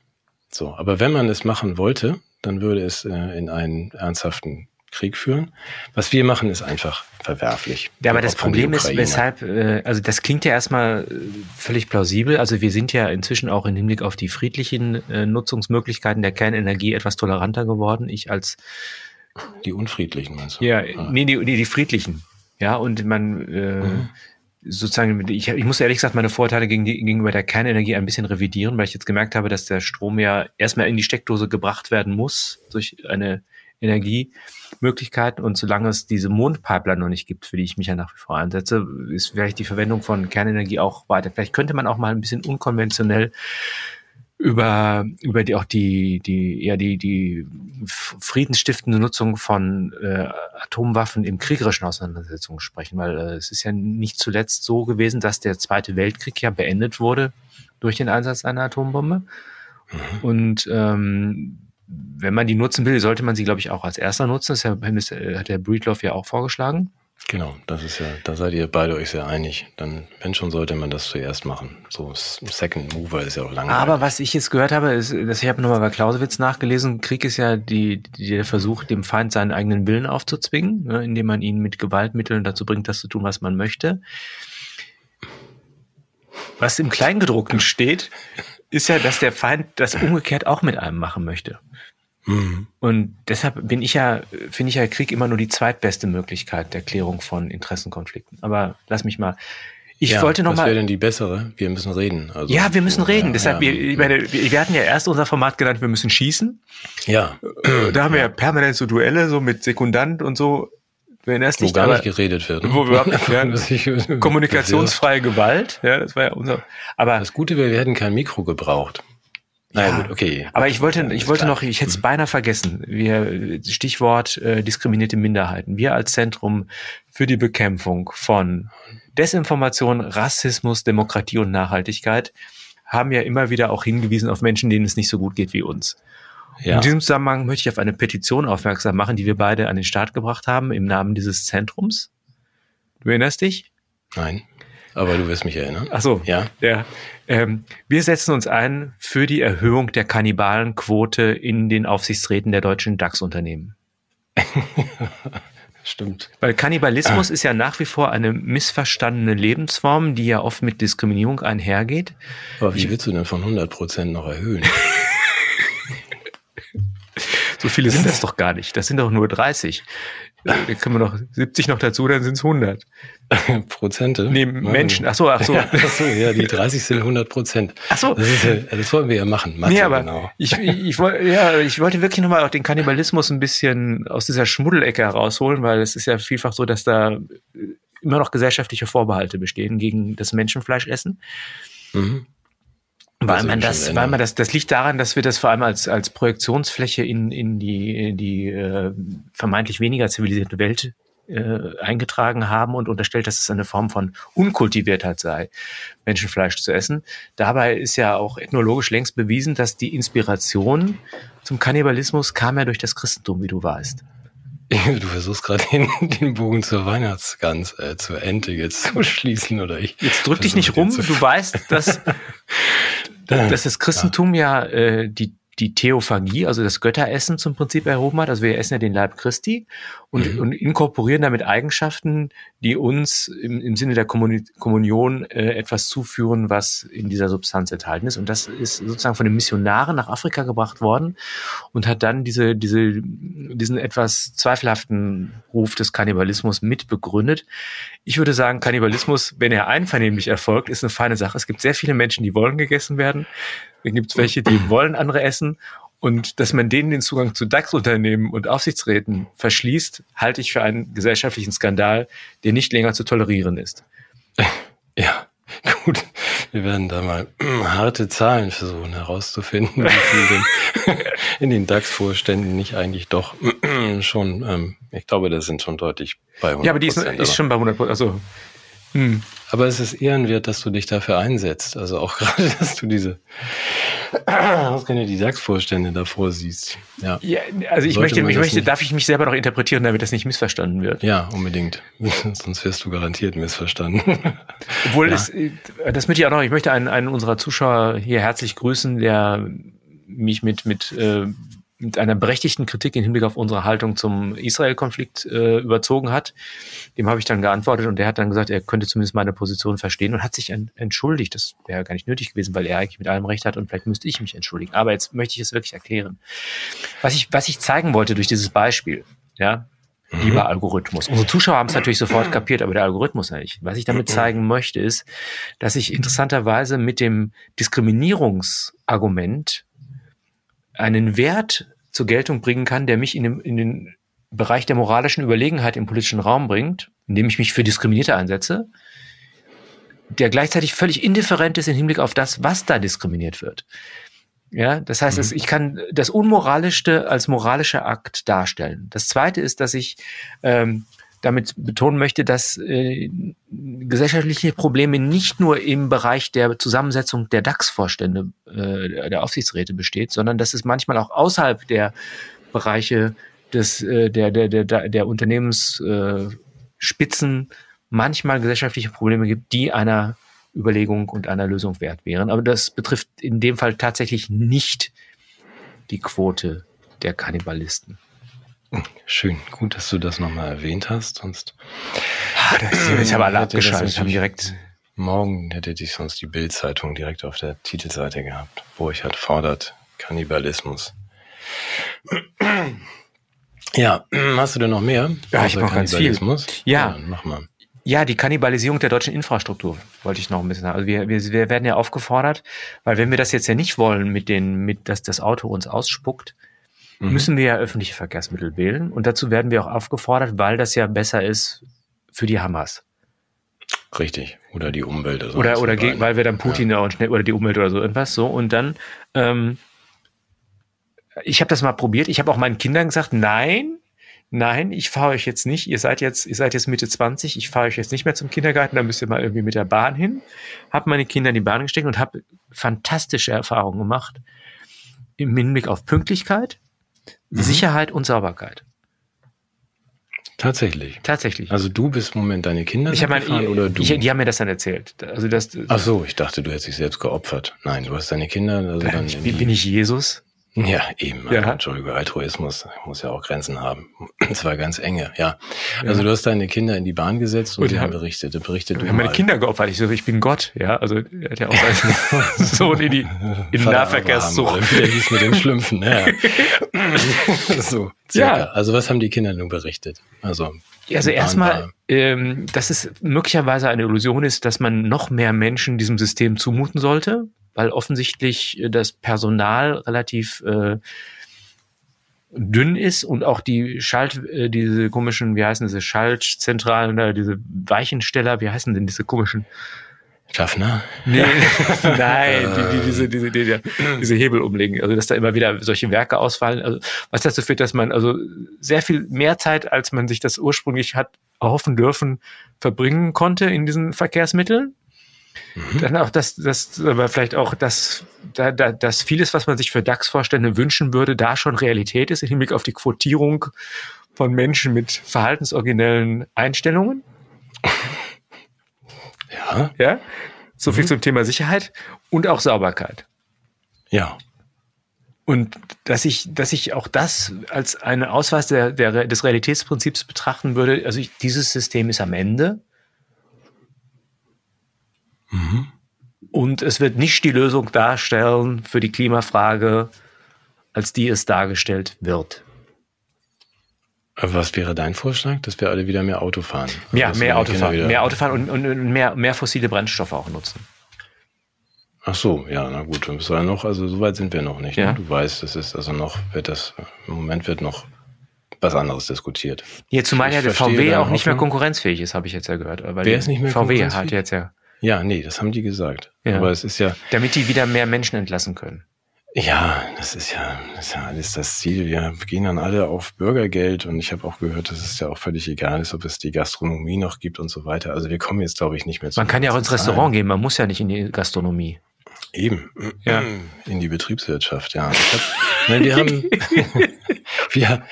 So, aber wenn man es machen wollte, dann würde es äh, in einen ernsthaften Krieg führen. Was wir machen, ist einfach verwerflich. Ja, aber das Problem ist, weshalb, äh, also das klingt ja erstmal äh, völlig plausibel. Also wir sind ja inzwischen auch im Hinblick auf die friedlichen äh, Nutzungsmöglichkeiten der Kernenergie etwas toleranter geworden. Ich als Die Unfriedlichen meinst du? ja, Ah. nee, die, die, die friedlichen. Ja, und man äh, Mhm. sozusagen, ich, ich muss ehrlich gesagt meine Vorteile gegen die, gegenüber der Kernenergie ein bisschen revidieren, weil ich jetzt gemerkt habe, dass der Strom ja erstmal in die Steckdose gebracht werden muss durch eine Energiemöglichkeit. Und solange es diese Mondpipeline noch nicht gibt, für die ich mich ja nach wie vor einsetze, ist vielleicht die Verwendung von Kernenergie auch weiter. Vielleicht könnte man auch mal ein bisschen unkonventionell über, über die, auch die, die, ja, die, die friedensstiftende Nutzung von äh, Atomwaffen im kriegerischen Auseinandersetzungen sprechen, weil äh, es ist ja nicht zuletzt so gewesen, dass der Zweite Weltkrieg ja beendet wurde durch den Einsatz einer Atombombe. Und ähm, wenn man die nutzen will, sollte man sie, glaube ich, auch als erster nutzen. Das hat Herr- hat der Breedlove ja auch vorgeschlagen. Genau, das ist ja, da seid ihr beide euch sehr einig. Dann, wenn schon, sollte man das zuerst machen. So Second Mover ist ja auch langweilig. Aber was ich jetzt gehört habe, ist, dass ich habe nochmal bei Clausewitz nachgelesen, Krieg ist ja die, die, der Versuch, dem Feind seinen eigenen Willen aufzuzwingen, ne, indem man ihn mit Gewaltmitteln dazu bringt, das zu tun, was man möchte. Was im Kleingedruckten steht, ist ja, dass der Feind das umgekehrt auch mit einem machen möchte. Mhm. Und deshalb bin ich ja, finde ich ja Krieg immer nur die zweitbeste Möglichkeit der Klärung von Interessenkonflikten. Aber lass mich mal. Ich ja, wollte noch was mal. wäre denn die bessere? Wir müssen reden. Also, Ja, wir müssen reden. ja, Deshalb, ja. wir, ich meine, wir, wir hatten ja erst unser Format genannt, wir müssen schießen. ja, Da haben wir ja permanent so Duelle, so mit Sekundant und so. Du erinnerst Wo dich gar nicht geredet wird. ne? Wo wir überhaupt- Dass ich- kommunikationsfreie Gewalt, ja, das war ja unser. Aber Das Gute wäre, wir hätten kein Mikro gebraucht. Naja, Ja. gut, okay. Aber ich wollte, ich wollte noch, ich hätte es beinahe vergessen. Wir, Stichwort äh, diskriminierte Minderheiten. Wir als Zentrum für die Bekämpfung von Desinformation, Rassismus, Demokratie und Nachhaltigkeit haben ja immer wieder auch hingewiesen auf Menschen, denen es nicht so gut geht wie uns. Ja. In diesem Zusammenhang möchte ich auf eine Petition aufmerksam machen, die wir beide an den Start gebracht haben im Namen dieses Zentrums. Du erinnerst dich? Nein. Aber du wirst mich erinnern. Ach so. Ja. Ja. Ähm, wir setzen uns ein für die Erhöhung der Kannibalenquote in den Aufsichtsräten der deutschen DAX-Unternehmen. Stimmt. Weil Kannibalismus ist ja nach wie vor eine missverstandene Lebensform, die ja oft mit Diskriminierung einhergeht. Aber wie willst du denn von 100 Prozent noch erhöhen? So viele sind das doch gar nicht. Das sind doch nur 30. Da können wir noch 70 noch dazu, dann sind es 100. Prozente? Nee, Menschen. Ach so, ach so. Ja, ach so, ja, die 30 sind 100 Prozent. Ach so. Das, ja, das wollen wir ja machen. Mathe, Nee, aber genau. ich, ich, ich, woll- ja, ich wollte wirklich nochmal auch den Kannibalismus ein bisschen aus dieser Schmuddelecke herausholen, weil es ist ja vielfach so, dass da immer noch gesellschaftliche Vorbehalte bestehen gegen das Menschenfleischessen. Mhm. Weil Das man das, weil man das, das liegt daran, dass wir das vor allem als, als Projektionsfläche in, in die, in die äh, vermeintlich weniger zivilisierte Welt äh, eingetragen haben und unterstellt, dass es eine Form von Unkultiviertheit sei, Menschenfleisch zu essen. Dabei ist ja auch ethnologisch längst bewiesen, dass die Inspiration zum Kannibalismus kam ja durch das Christentum, wie du weißt. Du versuchst gerade den, den Bogen zur Weihnachtsgans, äh, zur Ente jetzt zu schließen, oder ich? Jetzt drück dich nicht rum, du weißt, dass, dass das Christentum ja, äh, die, die Theophagie, also das Götteressen zum Prinzip erhoben hat. Also wir essen ja den Leib Christi und, Mhm. und inkorporieren damit Eigenschaften, die uns im, im Sinne der Kommuni Kommunion äh, etwas zuführen, was in dieser Substanz enthalten ist. Und das ist sozusagen von den Missionaren nach Afrika gebracht worden und hat dann diese, diese, diesen etwas zweifelhaften Ruf des Kannibalismus mit begründet. Ich würde sagen, Kannibalismus, wenn er einvernehmlich erfolgt, ist eine feine Sache. Es gibt sehr viele Menschen, die wollen gegessen werden. Dann gibt es welche, die wollen andere essen. Und dass man denen den Zugang zu DAX-Unternehmen und Aufsichtsräten verschließt, halte ich für einen gesellschaftlichen Skandal, der nicht länger zu tolerieren ist. Ja, gut. Wir werden da mal harte Zahlen versuchen herauszufinden, wie viel denn in den DAX-Vorständen nicht eigentlich doch schon, ähm, ich glaube, das sind schon deutlich bei 100 Ja, aber die ist, ist schon bei 100 Prozent. Also, hm. Aber es ist ehrenwert, dass du dich dafür einsetzt. Also auch gerade, dass du diese ausgerechnet die DAX-Vorstände davor siehst. Ja, ja, also ich Sollte möchte, ich möchte, nicht- darf ich mich selber noch interpretieren, damit das nicht missverstanden wird. ja, unbedingt. Sonst wirst du garantiert missverstanden. Obwohl Ja. es, äh, das möchte ich auch noch, ich möchte einen, einen unserer Zuschauer hier herzlich grüßen, der mich mit, mit, äh, mit einer berechtigten Kritik im Hinblick auf unsere Haltung zum Israel-Konflikt äh, überzogen hat. Dem habe ich dann geantwortet und der hat dann gesagt, er könnte zumindest meine Position verstehen und hat sich en- entschuldigt. Das wäre gar nicht nötig gewesen, weil er eigentlich mit allem recht hat und vielleicht müsste ich mich entschuldigen. Aber jetzt möchte ich es wirklich erklären. Was ich, was ich zeigen wollte durch dieses Beispiel, ja, lieber Algorithmus. Unsere Zuschauer haben es natürlich sofort kapiert, aber der Algorithmus nicht. Was ich damit zeigen möchte, ist, dass ich interessanterweise mit dem Diskriminierungsargument einen Wert zur Geltung bringen kann, der mich in, dem, in den Bereich der moralischen Überlegenheit im politischen Raum bringt, indem ich mich für Diskriminierte einsetze, der gleichzeitig völlig indifferent ist im Hinblick auf das, was da diskriminiert wird. Ja, das heißt, Mhm. ich kann das Unmoralischste als moralischer Akt darstellen. Das zweite ist, dass ich ähm, damit betonen möchte, dass äh, gesellschaftliche Probleme nicht nur im Bereich der Zusammensetzung der DAX-Vorstände, äh, der Aufsichtsräte besteht, sondern dass es manchmal auch außerhalb der Bereiche des, äh, der, der, der, der, Unternehmensspitzen äh, manchmal gesellschaftliche Probleme gibt, die einer Überlegung und einer Lösung wert wären. Aber das betrifft in dem Fall tatsächlich nicht die Quote der Kannibalisten. Schön, gut, dass du das nochmal erwähnt hast. Sonst das, jetzt haben alle abgeschaltet, haben natürlich- direkt. Morgen hätte ich sonst die Bild-Zeitung direkt auf der Titelseite gehabt. Burchard fordert Kannibalismus. Ja, hast du denn noch mehr? Ja, ich noch ganz viel. Ja. dann mach mal. Ja, die Kannibalisierung der deutschen Infrastruktur wollte ich noch ein bisschen. Also wir, wir, wir werden ja aufgefordert, weil wenn wir das jetzt ja nicht wollen, mit den, mit dass das Auto uns ausspuckt, Mhm. müssen wir ja öffentliche Verkehrsmittel wählen. Und dazu werden wir auch aufgefordert, weil das ja besser ist für die Hamas. Richtig. Oder die Umwelt. Also Oder, oder gegen, weil wir dann Putin ja. und schnell oder die Umwelt oder so irgendwas so. Und dann, ähm, ich habe das mal probiert. Ich habe auch meinen Kindern gesagt, nein, nein, ich fahre euch jetzt nicht. Ihr seid jetzt, ihr seid jetzt Mitte 20, ich fahre euch jetzt nicht mehr zum Kindergarten, da müsst ihr mal irgendwie mit der Bahn hin. Habe meine Kinder in die Bahn gesteckt und habe fantastische Erfahrungen gemacht im Hinblick auf Pünktlichkeit, Mhm. Sicherheit und Sauberkeit. Tatsächlich. Tatsächlich. Also du bist im Moment deine Kinder ich habe gefahren mein, oder du? ich, die haben mir das dann erzählt. Also das, Ach so, ich dachte, du hättest dich selbst geopfert. Nein, du hast deine Kinder also dann ich, in bin ich Jesus? Ja, eben. Ja. Entschuldige, Altruismus muss ja auch Grenzen haben. Und zwar ganz enge, ja. Also du hast deine Kinder in die Bahn gesetzt und, Und die haben haben- berichtet. Berichtet du Ich habe meine. Kinder geopfert. Ich so, ich bin Gott, ja. Also er hat ja auch seinen Sohn in die in den Vater Nahverkehrszug. Abraham, oder wie der hieß mit den Schlümpfen. Ja. so, circa. Ja. Also was haben die Kinder nun berichtet? Also, Also erstmal, war- ähm, dass es möglicherweise eine Illusion ist, dass man noch mehr Menschen diesem System zumuten sollte, weil offensichtlich äh, das Personal relativ äh, dünn ist und auch die Schalt, äh, diese komischen, wie heißen diese Schaltzentralen, da, diese Weichensteller, wie heißen denn diese komischen? Schaffner? Nee, nein, die, die, diese, diese, die, die, diese Hebel umlegen. Also, dass da immer wieder solche Werke ausfallen. Also, was dazu führt, dass man also sehr viel mehr Zeit, als man sich das ursprünglich hat erhoffen dürfen, verbringen konnte in diesen Verkehrsmitteln. Dann auch das, das, aber vielleicht auch, dass, da, da, dass vieles, was man sich für DAX-Vorstände wünschen würde, da schon Realität ist, im Hinblick auf die Quotierung von Menschen mit verhaltensoriginellen Einstellungen. Ja, Ja, so viel zum Thema Sicherheit und auch Sauberkeit. ja. Und dass ich, dass ich auch das als einen Ausweis der, der, des Realitätsprinzips betrachten würde, also ich, dieses System ist am Ende Mhm. und es wird nicht die Lösung darstellen für die Klimafrage, als die es dargestellt wird. Was wäre dein Vorschlag, dass wir alle wieder mehr Auto fahren? Ja, Also, mehr Autofahren, wieder- mehr Autofahren und, und, und mehr, mehr fossile Brennstoffe auch nutzen. Ach so, ja, na gut, du ja noch, also so weit sind wir noch nicht. Ja. Ne? Du weißt, es ist also noch, wird das, im Moment wird noch was anderes diskutiert. Hier zumal Ich ja der VW auch nicht mehr Hoffnung. konkurrenzfähig ist, habe ich jetzt ja gehört. Weil Wer ist nicht mehr VW hat jetzt ja, Ja, nee, das haben die gesagt. Ja. Aber es ist ja, damit die wieder mehr Menschen entlassen können. ja, das ist ja, das ist ja alles das Ziel. Wir gehen dann alle auf Bürgergeld und ich habe auch gehört, dass es ja auch völlig egal ist, ob es die Gastronomie noch gibt und so weiter. Also wir kommen jetzt, glaube ich, nicht mehr zu. Man kann ja auch ins. Restaurant gehen, man muss ja nicht in die Gastronomie. Eben. Ja. In die Betriebswirtschaft, ja. Ich hab, nein, wir haben, wir,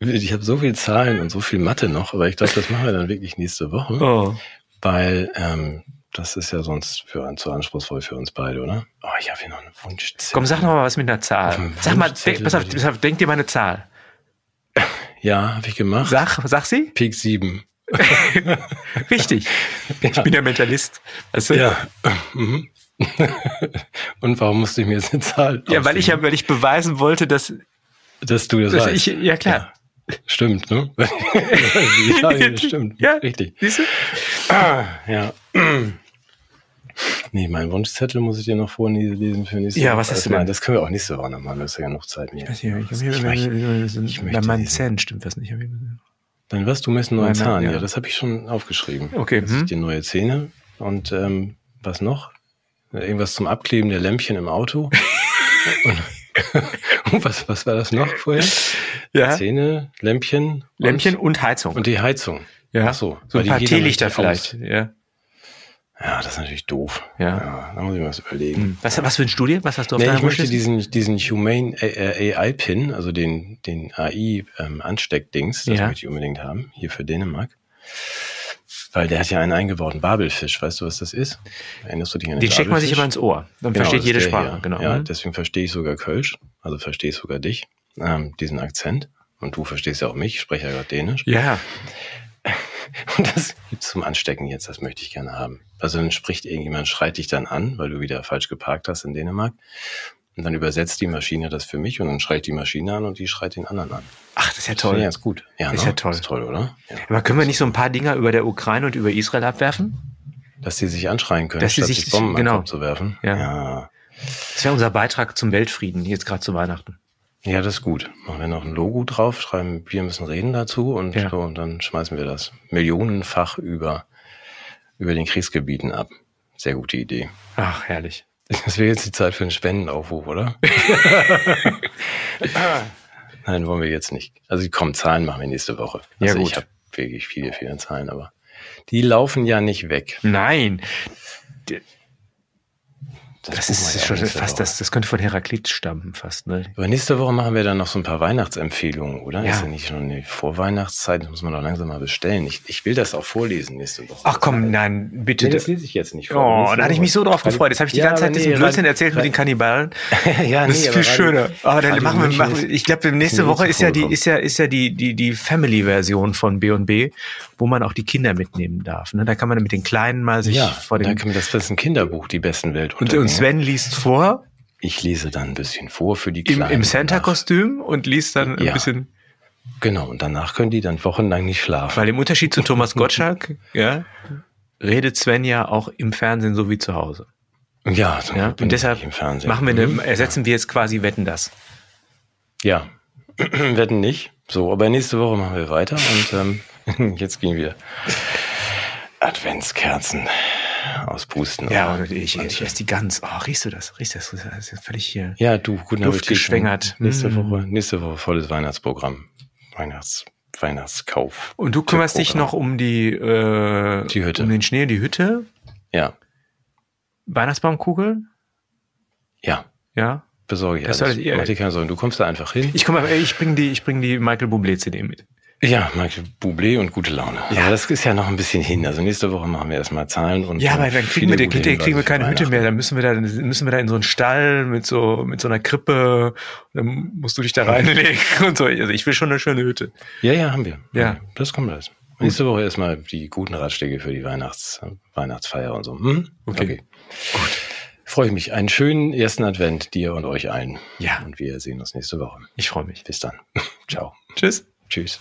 ich habe so viel Zahlen und so viel Mathe noch, aber ich glaube, das machen wir dann wirklich nächste Woche, Oh. weil ähm, das ist ja sonst für zu anspruchsvoll für uns beide, oder? Oh, ich habe hier noch einen Wunsch. Komm, sag noch mal was mit einer Zahl. Sag mal, Wunschzettel denk, pass auf, pass auf, denk dir mal eine Zahl. Ja, habe ich gemacht. Sag, sag sie? Peak 7. Richtig. Ich bin ja Mentalist. Du? Ja. Mhm. und warum musste ich mir jetzt eine Zahl Ja, weil ich ja, weil ich beweisen wollte, dass, dass du das dass weißt. ich, ja klar. Stimmt, ne? ja, ja, stimmt. Ja. Richtig. Siehst du? Ah, ja. Nee, mein Wunschzettel muss ich dir noch vorlesen für nächste Ja, was hast Also du denn? Das können wir auch nächste Woche noch machen, das ist ja genug Zeit mehr. Ich, ich, ich, ich, möchte, ich, möchte bei meinen Zähnen stimmt was nicht. Dann was, du misst einen neuen Zahn. ja. Ja, das habe ich schon aufgeschrieben. Okay, Das hm. die neue Zähne. Und ähm, was noch? Irgendwas zum Abkleben der Lämpchen im Auto. und, und was, was war das noch vorher? Ja, Zähne, Lämpchen. Lämpchen und, und Heizung. und die Heizung. ja, Ach so, so ein paar Teelichter vielleicht. Ja. Ja, das ist natürlich doof. Ja. ja da muss ich mir was überlegen. Hm. Was, was für eine Studie? Was hast du auf Nee, deiner ich möchte diesen, diesen Humane AI-Pin, also den, den AI-Ansteckdings, das Ja. möchte ich unbedingt haben, hier für Dänemark. Weil der hat ja einen eingebauten Babelfisch. Weißt du, was das ist? Erinnerst du dich an den Den steckt man sich immer ins Ohr. Dann Genau, versteht jede Sprache. hier. Genau. Ja, Hm. deswegen verstehe ich sogar Kölsch, also verstehe ich sogar dich, ähm, diesen Akzent. Und du verstehst ja auch mich, ich spreche ja gerade Dänisch. ja. Und das gibt's zum Anstecken jetzt, das möchte ich gerne haben. Also dann spricht irgendjemand, schreit dich dann an, weil du wieder falsch geparkt hast in Dänemark. Und dann übersetzt die Maschine das für mich und dann schreit die Maschine an und die schreit den anderen an. Ach, das ist ja Das finde ich toll. ganz gut. Ja, Ist ne? ja toll. Ist toll, oder? Ja. Aber können wir nicht so ein paar Dinger über der Ukraine und über Israel abwerfen? Dass die sich anschreien können, Dass sie statt sich- sich Bomben genau. zu werfen. Ja. ja. Das wäre unser Beitrag zum Weltfrieden, jetzt gerade zu Weihnachten. Ja, das ist gut. Machen wir noch ein Logo drauf, schreiben, wir müssen reden dazu und, Ja. so, und dann schmeißen wir das millionenfach über, über den Kriegsgebieten ab. Sehr gute Idee. Ach, herrlich. Das wäre jetzt die Zeit für einen Spendenaufruf, oder? Nein, wollen wir jetzt nicht. Also die kommen Zahlen machen wir nächste Woche. Ja, Also gut. ich habe wirklich viele, viele Zahlen, aber die laufen ja nicht weg. Nein, das, wir ist ja schon fast, Woche. das, das könnte von Heraklit stammen, fast, ne? Aber nächste Woche machen wir dann noch so ein paar Weihnachtsempfehlungen, oder? Ja. Ist ja nicht schon die Vorweihnachtszeit, das muss man doch langsam mal bestellen. Ich, ich will das auch vorlesen nächste Woche. Ach komm, nein, bitte. Nee, das lese ich jetzt nicht vor. Oh, da hatte ich mich so drauf gefreut. Jetzt habe ich die Ja, ganze Zeit aber diesen nee, Blödsinn erzählt mit den Kannibalen. ja, Das ist viel schöner. Aber dann Radio machen wir, machen, ich glaube, nächste Woche ist ja die, ist ja, ist ja die, die, die Family-Version von B&B, wo man auch die Kinder mitnehmen darf. Ne? Da kann man mit den Kleinen mal sich Ja, vor da kann man, das ist ein Kinderbuch, die besten und, Weltuntergänge. und Sven liest vor Ich lese dann ein bisschen vor für die im, Kleinen. im danach. Santa-Kostüm und liest dann ein Ja. bisschen, Genau, und danach können die dann wochenlang nicht schlafen. weil im Unterschied zu Thomas Gottschalk, ja, redet Sven ja auch im Fernsehen so wie zu Hause. Ja, so Ja, und deshalb im machen wir Mhm. eine, ersetzen wir jetzt quasi Wetten das. Ja, wetten nicht. So, aber nächste Woche machen wir weiter und ähm, jetzt gehen wir Adventskerzen auspusten. Ja, oder? ich, ich esse die Gans. Oh, riechst du das? Riechst du das? Das ist völlig hier. Ja, du, guten Appetit. geschwängert. Nächste Mm. Woche, nächste Woche volles Weihnachtsprogramm. Weihnachts, Weihnachtskauf. Und du kümmerst dich noch um die, äh, Die Hütte. um den Schnee, die Hütte, Ja, Weihnachtsbaumkugel, ja, ja. besorge ich Das alles. Mach dir keine Sorgen, du kommst da einfach hin. Ich komme, ich bring die, ich bring die Michael Bublé CD mit. Ja, Michael Bublé und gute Laune. Ja. Aber das ist ja noch ein bisschen hin. Also nächste Woche machen wir erstmal Zahlen und Ja, aber dann kriegen wir, den, kriegen wir keine Hütte mehr. Dann müssen wir da, müssen wir da in so einen Stall mit so, mit so einer Krippe. Dann musst du dich da reinlegen und so. Also ich will schon eine schöne Hütte. Ja, ja, haben wir. Ja. Das kommt alles. Nächste Woche erstmal die guten Ratschläge für die Weihnachts Weihnachtsfeier und so. Hm? Okay. Gut. Freue ich mich. Einen schönen ersten Advent dir und euch allen. Ja. Und wir sehen uns nächste Woche. Ich freue mich. Bis dann. Ciao. Tschüss. Tschüss.